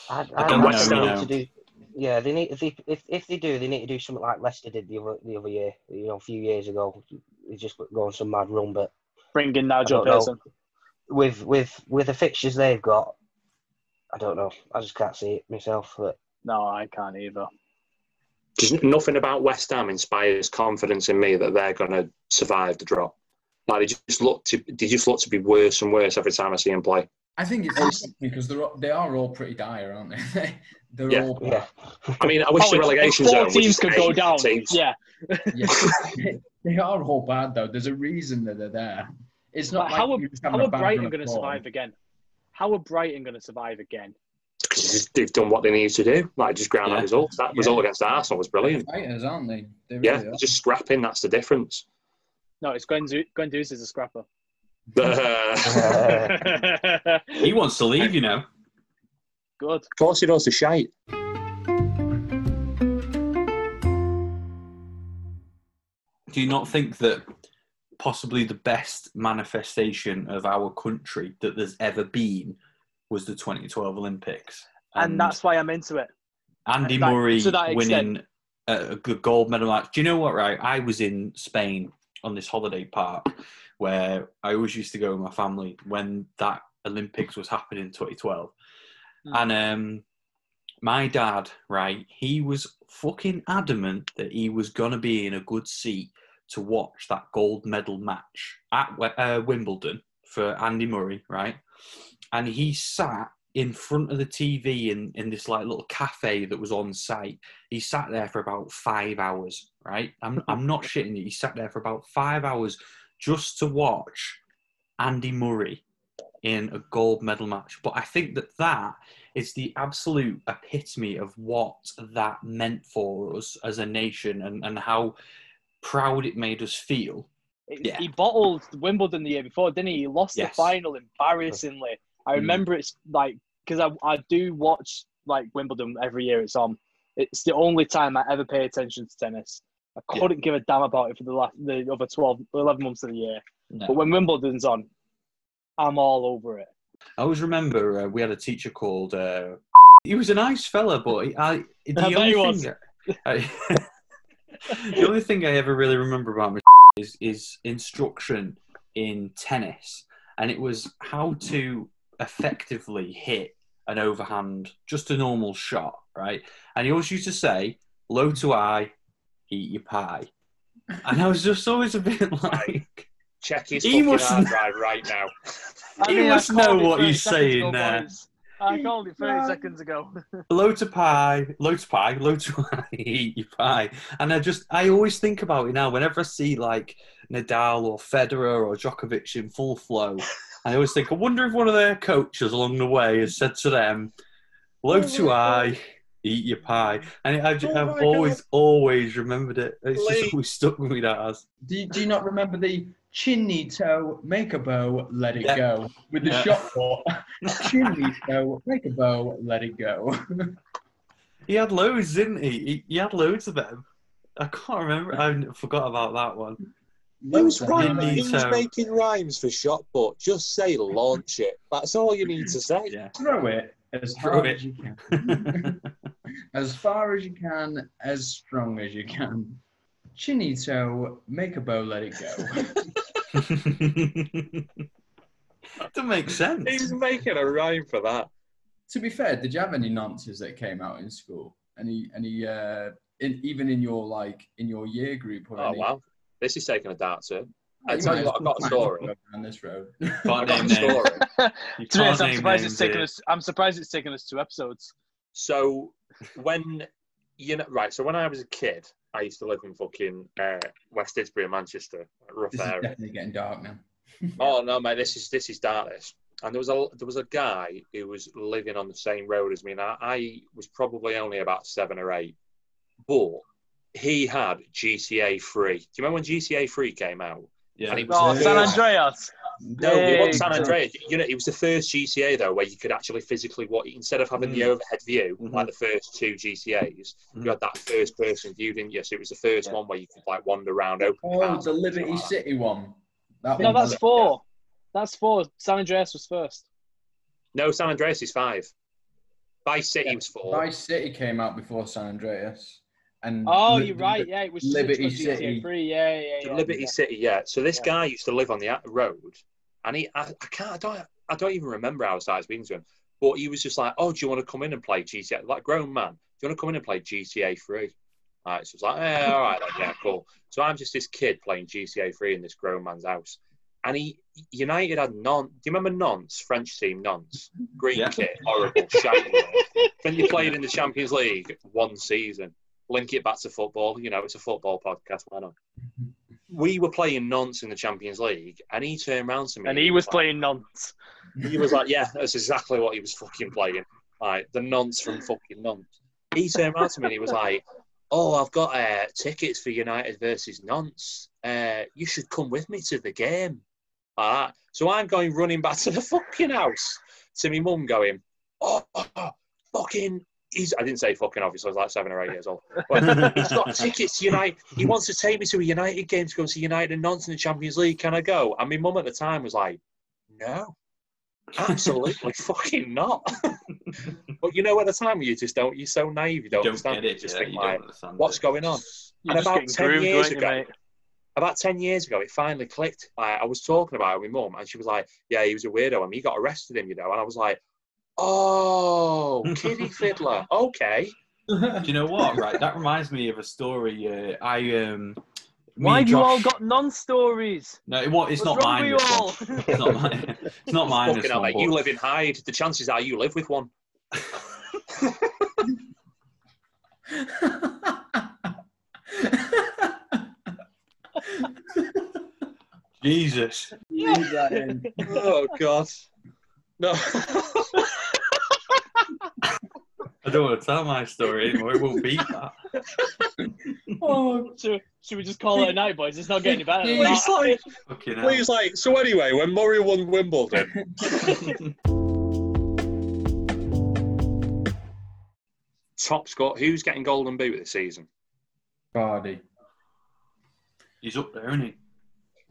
I, I I, don't I know, think they you to do. Yeah, they need if they if, if they do, they need to do something like Leicester did the other the other year. You know, a few years ago, they just go on some mad run. But Bring in Nigel I know. Pearson. with with with the fixtures they've got, I don't know. I just can't see it myself. But No, I can't either. Just nothing about West Ham inspires confidence in me that they're going to survive the drop. Like they just look to, they just look to be worse and worse every time I see them play. I think it's um, interesting because they're all- they are all pretty dire, aren't they? *laughs* they're Yeah. all yeah, I mean, I wish Oh, the if- relegation if zone four teams could go down. teams. Yeah. yeah, *laughs* they are all bad though. There's a reason that they're there. It's not like how are, how are Brighton going to survive again? How are Brighton going to survive again? Because they've done what they needed to do, like just ground Yeah. out results. That Yeah. result against Arsenal was brilliant. They're fighters, aren't they? They really Yeah, are. just scrapping. That's the difference. No, it's Guendouzi Guendouzi is a scrapper. of *laughs* He wants to leave, you know. Good. course, he does the shite. Do you not think that possibly the best manifestation of our country that there's ever been was the 2012 Olympics? And, that's why I'm into it. Andy that- Murray to winning a, a good gold medal match. Do you know what? Right, I was in Spain on this holiday park where I always used to go with my family when that Olympics was happening in 2012, Hmm. and um, my dad, right, he was fucking adamant that he was gonna be in a good seat to watch that gold medal match at uh, Wimbledon for Andy Murray, right? And he sat in front of the TV in, in this like little cafe that was on site. He sat there for about five hours, right? I'm, mm-hmm. I'm not shitting you. He sat there for about five hours just to watch Andy Murray in a gold medal match. But I think that that is the absolute epitome of what that meant for us as a nation and, and how proud it made us feel. Yeah. He bottled Wimbledon the year before, didn't he? He lost Yes. the final embarrassingly. I Mm. remember it's like because I, I do watch like Wimbledon every year. It's on. It's the only time I ever pay attention to tennis. I couldn't give a damn about it for the last the other 12, 11 months of the year. No. But when Wimbledon's on, I'm all over it. I always remember uh, we had a teacher called. Uh, he was a nice fella, but he, I *laughs* the I only thing I, *laughs* the only thing I ever really remember about Mr. *laughs* is is instruction in tennis, and it was how to effectively hit an overhand, just a normal shot, right? And he always used to say, "Low to high, eat your pie," and I was just always a bit *laughs* like. Check his He fucking must hard drive right now. *laughs* I mean, I must know what he's saying ago, there. boys. I called it 30 seconds ago. *laughs* low to pie, low to pie, low to pie, eat your pie. And I just, I always think about it now. Whenever I see like Nadal or Federer or Djokovic in full flow, I always think, I wonder if one of their coaches along the way has said to them, low oh to high, eat your pie. And I've, Oh I've always, always remembered it. It's just always stuck with me, that has. Do you, do you not remember the chinny toe, make a bow, let it Yeah. go? With the Yeah. shot put. *laughs* chinny toe, make a bow, let it go. *laughs* He had loads, didn't he? He, he had loads of them. I can't remember. I forgot about that one. Who's, Loads of rhyming, them. Need who's to- making rhymes for shot put? Just say launch it. That's all you need to say. Yeah. Throw it as Throw hard it. as you can. *laughs* as far as you can, as strong as you can. Chinny toe, make a bow, let it go. *laughs* That doesn't make sense. He's making a rhyme for that. to be fair, did you have any nonces that came out in school? Any, any, uh, in, even in your like in your year group or Oh any? wow, this is taking a dark turn. I tell you what, *laughs* I've got a story. go down this *laughs* road. Can't I've got name a names. story. You To be honest, can't I'm surprised it's taken us. I'm surprised it's taken us two episodes. So when you know, right? So when I was a kid, I used to live in fucking uh, West Didsbury, Manchester, rough This is area. definitely getting dark now. *laughs* Oh no, mate, this is this is darkness. And there was a there was a guy who was living on the same road as me, and I, I was probably only about seven or eight, but he had GTA Three. Do you remember when GTA Three came out? Yeah. And it was Oh, San Andreas. No, it wasn't San Andreas. You know, it was the first GTA though, where you could actually physically what instead of having the Mm. overhead view Mhm. like the first two GTAs, Mhm. you had that first person view, didn't you? So it was the first Yeah. one where you could like wander around, open Oh, cars, the Liberty stuff like that. City one. That No, one that's was- four. That's four. San Andreas was first. No, San Andreas is five. Vice City Yeah, was four. Vice City came out before San Andreas, and Oh, Li- you're right. Yeah, it was Liberty GTA City. Three. Yeah, yeah, yeah. Liberty yeah. City, yeah. So this Yeah. guy used to live on the a- road, and he, I, I can't, I don't, I don't even remember how I started speaking to him. But he was just like, "Oh, do you want to come in and play GTA?" Like grown man, do you want to come in and play GTA Three? Right, so it's like, eh, all right, then, yeah, cool. So I'm just this kid playing GTA Three in this grown man's house, and he United had non. Do you remember Nantes, French team Nantes? Green Yeah. kit, horrible, shiny. *laughs* Then you played in the Champions League one season. Link it back to football. You know, it's a football podcast. Why not? We were playing Nantes in the Champions League, and he turned around to me, And he was like- playing nonce. he was like, "Yeah, that's exactly what he was fucking playing." Like the nonce from fucking Nantes. He turned around to me and he was like, "Oh, I've got uh, tickets for United versus Nantes. Uh, you should come with me to the game." Like that. So I'm going running back to the fucking house to my mum, going, "Oh, fucking." He's, I didn't say fucking obviously, I was like seven or eight years old. But he's got tickets to United. He wants to take me to a United game to go see United and Nantes in the Champions League. Can I go? And my mum at the time was like, no, absolutely *laughs* fucking not. *laughs* but you know, at the time, you just don't, you're so naive, you don't, You don't understand. get You it. just Yeah, think, you like, what's it. going on? You're And about 10 groomed, years you, ago-? About 10 years ago, it finally clicked. Like, I was talking about it with my mum, and she was like, yeah, he was a weirdo, and he got arrested him, you know. And I was like, oh, *laughs* kiddie fiddler. Okay. Do you know what? Right, that reminds me of a story. Uh, I um, Why and have you all got non-stories? No, it, wa- it's What's not wrong mine. with This you all? *laughs* It's not mine. It's not mine. Fucking one, mate. You live in Hyde. The chances are you live with one. *laughs* Jesus. Oh God. No. I don't want to tell my story anymore. It won't beat that. *laughs* oh, Should, should we just call it a night, boys? It's not getting any better. than Please, like, Fucking hell. please, like. So anyway, when Murray won Wimbledon, *laughs* top score. Who's getting Golden Boot this season? Vardy. He's up there, isn't he?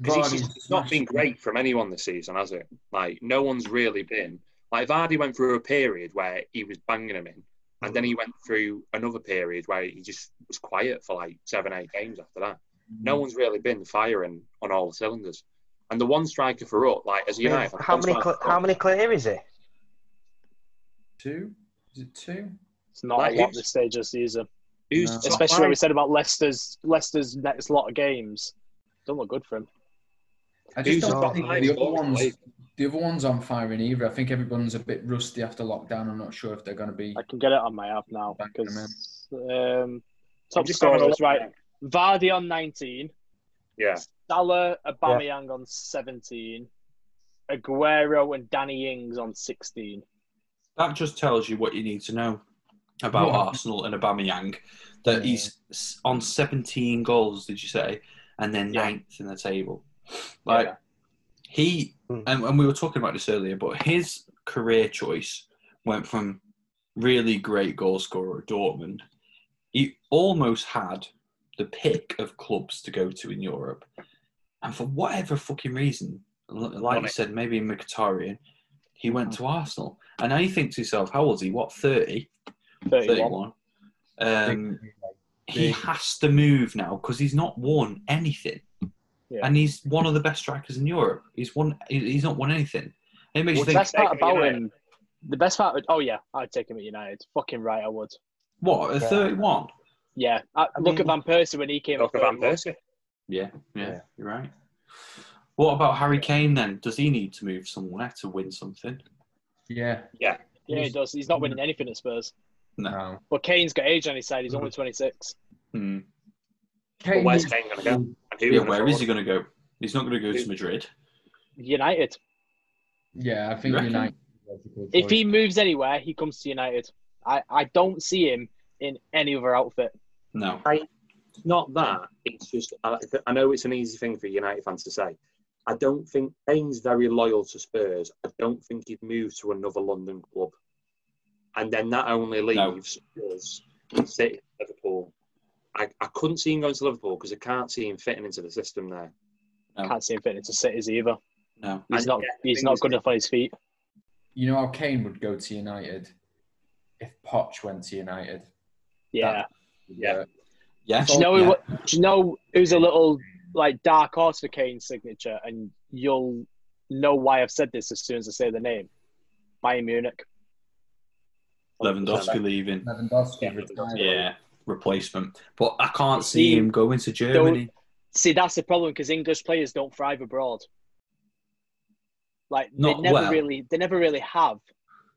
Because it's it's not been great from anyone this season, has it? Like no one's really been. Like Vardy went through a period where he was banging them in, and then he went through another period where he just was quiet for like seven, eight games after that. No Mm. one's really been firing on all the cylinders. And the one striker for us, like as a United, fan, how many cl- how us- many clear is it? Two? Is it two? It's not Like, a lot this stage of the season, Who's No. especially when we said about Leicester's Leicester's next lot of games. Don't look good for him. I just the don't think the other scorers in the ones. league? The other ones aren't firing either. I think everyone's a bit rusty after lockdown. I'm not sure if they're going to be. I can get it on my app now Back because um, top a scorers right. now. Vardy on 19, Yeah, Salah, Aubameyang on 17, Aguero and Danny Ings on 16. That just tells you what you need to know about Yeah. Arsenal and Aubameyang. That Yeah. he's on 17 goals, did you say? And then Yeah. ninth in the table. Like, Yeah. he, Hmm. and, and we were talking about this earlier, but his career choice went from really great goal scorer at Dortmund. He almost had the pick of clubs to go to in Europe. And for whatever fucking reason, like you said, maybe in Mkhitaryan, he went to Arsenal. And now you think to yourself, how old is he? What, 30? 31. 31. Um, he has to move now because he's not won anything. Yeah. And he's one of the best strikers in Europe. He's won. He's not won anything. It makes Well, you the think, best part Take him at about United. him, the best part, oh yeah, I'd take him at United. Fucking right, I would. what, a Yeah. 31? Yeah, I, I look mean- at Van Persie when he came. Look at at Van Persie. Yeah, yeah, Yeah. you're right. What about Harry Kane then? Does he need to move somewhere to win something? Yeah. Yeah, yeah. he does. He's not winning anything at Spurs. No. No. But Kane's got age on his side. He's only 26. Hmm. But where's Kane going to go? And who Yeah, gonna where is he going to go? He's not going to go to Madrid. United. Yeah, I think Reckon? United. If he moves anywhere, he comes to United. I, I don't see him in any other outfit. No. It's not that. It's just I, I know it's an easy thing for United fans to say. I don't think Kane's very loyal to Spurs. I don't think he'd move to another London club, and then that only No. leaves us City, Liverpool. I, I couldn't see him going to Liverpool because I can't see him fitting into the system there. No. Can't see him fitting into cities either. No. He's And not. yeah, He's not good enough on his feet. You know how Kane would go to United if Poch went to United. Yeah. Yeah. Yeah. Do you know? yeah. What, do you know who's a little like dark horse for Kane's signature? And you'll know why I've said this as soon as I say the name. Bayern Munich. Lewandowski leaving. Lewandowski Yeah. retired. Yeah. Replacement. But I can't see See, him going to Germany. See, that's the problem because English players don't thrive abroad. Like Not they never well. really, they never really have.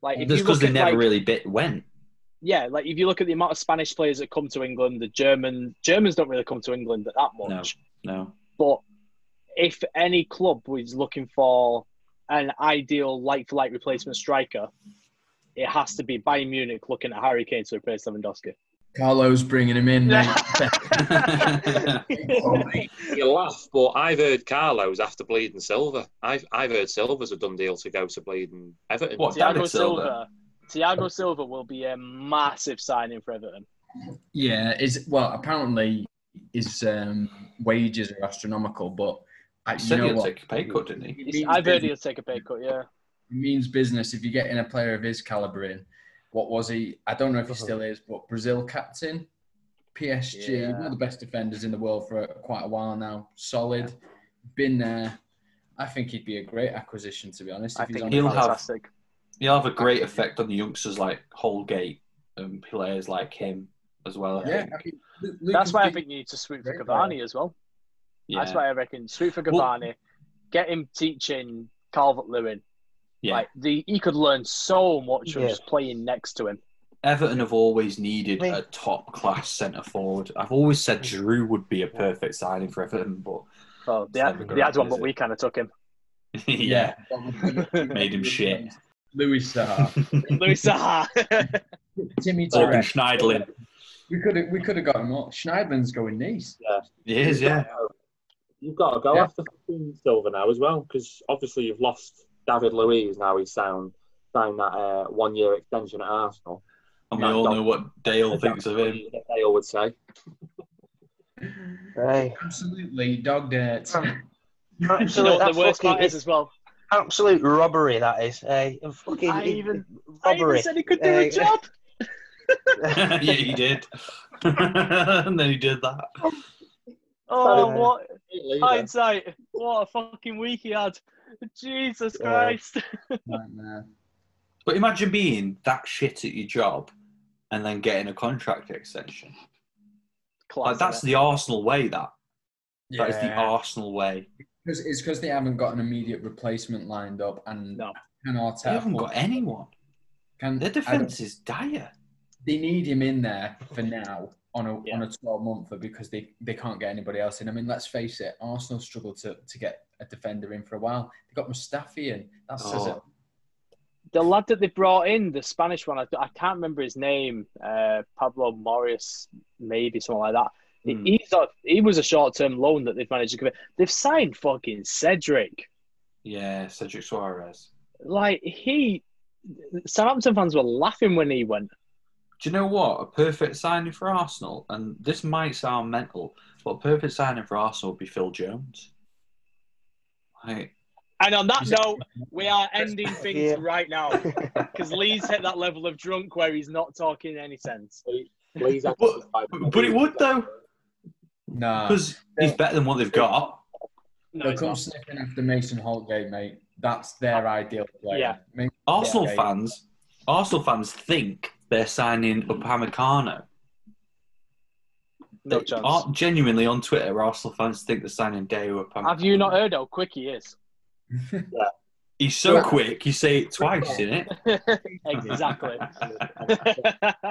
Like if Just because they never like, really bit went. yeah, like if you look at the amount of Spanish players that come to England, the German Germans don't really come to England that much. No. But if any club was looking for an ideal like for like replacement striker, it has to be Bayern Munich looking at Harry Kane to replace Lewandowski. Carlos bringing him in. mate. *laughs* *laughs* You laugh, but I've heard Carlos after bleeding Silva. I've I've heard Silva's a done deal to go to bleeding Everton. What? Thiago David Silva? Silva. Thiago Silva will be a massive signing for Everton. yeah, is well apparently his um, wages are astronomical, but I, He you said know he'll what? take a pay cut, didn't he? It I've heard he'll take a pay cut. Yeah, It means business if you're getting a player of his caliber in. What was he? I don't know if he still is, but Brazil captain, PSG, Yeah. one of the best defenders in the world for quite a while now. Solid, been there. I think he'd be a great acquisition, to be honest. I he's think on he'll he's have- fantastic. He'll have a great effect on the youngsters like Holgate and players like him as well. I yeah. I mean, Lu- That's Lucas why I think you need to swoop for Cavani as well. Yeah. That's why I reckon. Sweet for Well- Get him teaching Calvert Lewin. Yeah. Like the he could learn so much from Yeah. just playing next to him. Everton have always needed I mean- a top class centre forward. I've always said mm. Drew would be a perfect signing for Everton, but Oh, they It's had, never they had one, but is we kind of took him. *laughs* yeah, Yeah. *laughs* made him shit. Louis Saha. *laughs* Louis Saha. Timmy Morgan Tarek. Schneiderlin. We could have we could have got him up. Schneiderlin's going Nice. He is, yeah. You've got to go Yeah. after fucking Silva now as well, because obviously you've lost David Luiz. Now he's signed signed that uh, one year extension at Arsenal. And we all know what Dale thinks of him. Dale would say. *laughs* Right. Absolutely dog dirt. you know Absolute, what the worst part is as well? absolute robbery that is. Eh? fucking I even- I even said he could do Uh, a job. *laughs* *laughs* yeah, he did. and then he did that. Oh, Uh, what hindsight! What a fucking week he had. *laughs* Jesus Christ! *laughs* Nightmare. But imagine being that shit at your job and then getting a contract extension. Like that's the Arsenal way. That that is the Arsenal way. Because it's because they haven't got an immediate replacement lined up, and No. can They Arteta haven't got anyone. Can Their defense is dire. They need him in there for now on a Yeah. on a twelve monther because they, they can't get anybody else in. I mean, let's face it, Arsenal struggled to, to get a defender in for a while. They got Mustafi in. That says it. Oh, the lad that they brought in, the Spanish one, I, I can't remember his name, uh, Pablo Morris, maybe something like that. He- Hmm. He's a, he was a short term loan that they've managed to commit. They've signed fucking Cedric. yeah, Cedric Soares. Like he, Southampton fans were laughing when he went. Do you know what? A perfect signing for Arsenal, and this might sound mental, but a perfect signing for Arsenal would be Phil Jones. Like, And on that note, we are ending things Yeah. right now *laughs* because Lee's hit that level of drunk where he's not talking any sense. Please, But- but it would though, Nah. because he's better than what they've got. No, They'll he's come not. sniffing after Mason Holgate, mate. That's their ideal player. Yeah. Mason Arsenal Holgate- fans, Arsenal fans think they're signing Upamecano. No They chance. are genuinely on Twitter. Arsenal fans think they're signing Dayot Upamecano. Have you not heard how quick he is? *laughs* He's so Well- quick. You say it twice in it. *laughs* exactly. *laughs*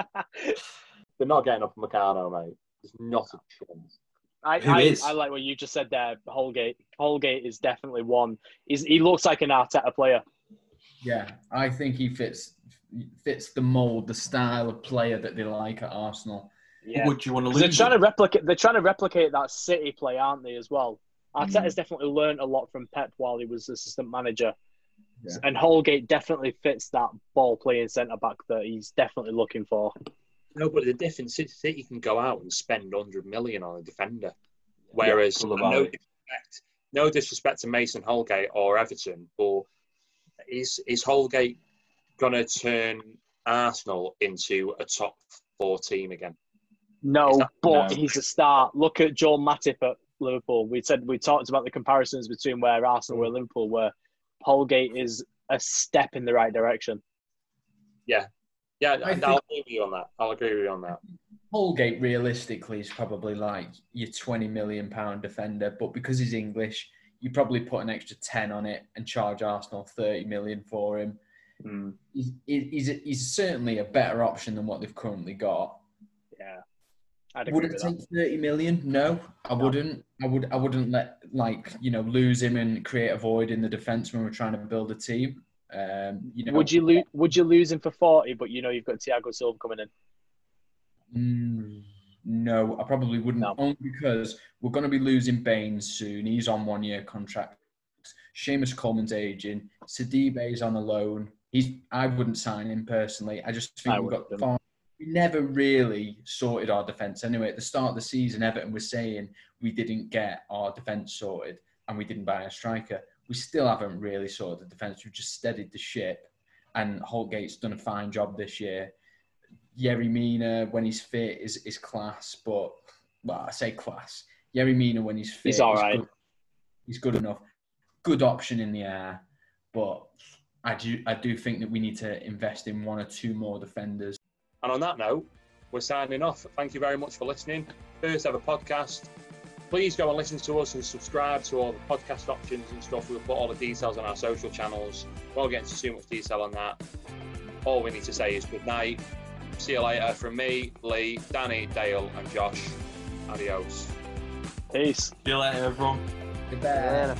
They're not getting Upamecano, mate. There's not a chance. I, Who I, is? I like what you just said there. Holgate. Holgate is definitely one. He's, he looks like an Arteta player. Yeah, I think he fits fits the mold, the style of player that they like at Arsenal. Yeah. Would you want to 'Cause They're lose? trying to replicate. They're trying to replicate that City play, aren't they? As well. Arteta's Mm. definitely learned a lot from Pep while he was assistant manager, Yeah. and Holgate definitely fits that ball playing centre back that he's definitely looking for. No, but the difference is that you can go out and spend 100 million on a defender. Whereas, full of no disrespect, no disrespect to Mason Holgate or Everton, but is, is Holgate going to turn Arsenal into a top four team again? No, Is but No. he's a star. Look at Joel Matip at Liverpool. We said we talked about the comparisons between where Arsenal were and Liverpool, where Holgate is a step in the right direction. Yeah, I I'll agree with you on that. I'll agree with you on that. Holgate realistically is probably like your twenty million pound defender, but because he's English, you probably put an extra ten on it and charge Arsenal thirty million for him. Mm. He's, he's, he's certainly a better option than what they've currently got. I'd Would it take that. thirty million? No, I wouldn't. I would. I wouldn't let like you know lose him and create a void in the defense when we're trying to build a team. Um, you know, Would you lose? Would you lose him for forty? But you know you've got Thiago Silva coming in. Mm, no, I probably wouldn't. No. Only because we're going to be losing Baines soon. He's on one year contract. Seamus Coleman's aging. Sidibe's on a loan. He's. I wouldn't sign him personally. I just think I we've got far. We never really sorted our defence anyway. At the start of the season, Everton was saying we didn't get our defence sorted and we didn't buy a striker. We still haven't really sorted the defence. We've just steadied the ship, and Holgate's done a fine job this year. Yerry Mina, when he's fit, is, is class, but well, I say class. Yerry Mina, when he's fit, He's all right. good, he's good enough. Good option in the air, but I do I do think that we need to invest in one or two more defenders. And on that note, we're signing off. Thank you very much for listening. First ever podcast. please go and listen to us and subscribe to all the podcast options and stuff. We'll put all the details on our social channels. We Won't get into too much detail on that. All we need to say is good night. See you later from me, Lee, Danny, Dale, and Josh. Adios. Peace. See you later, everyone. Goodbye. Yeah.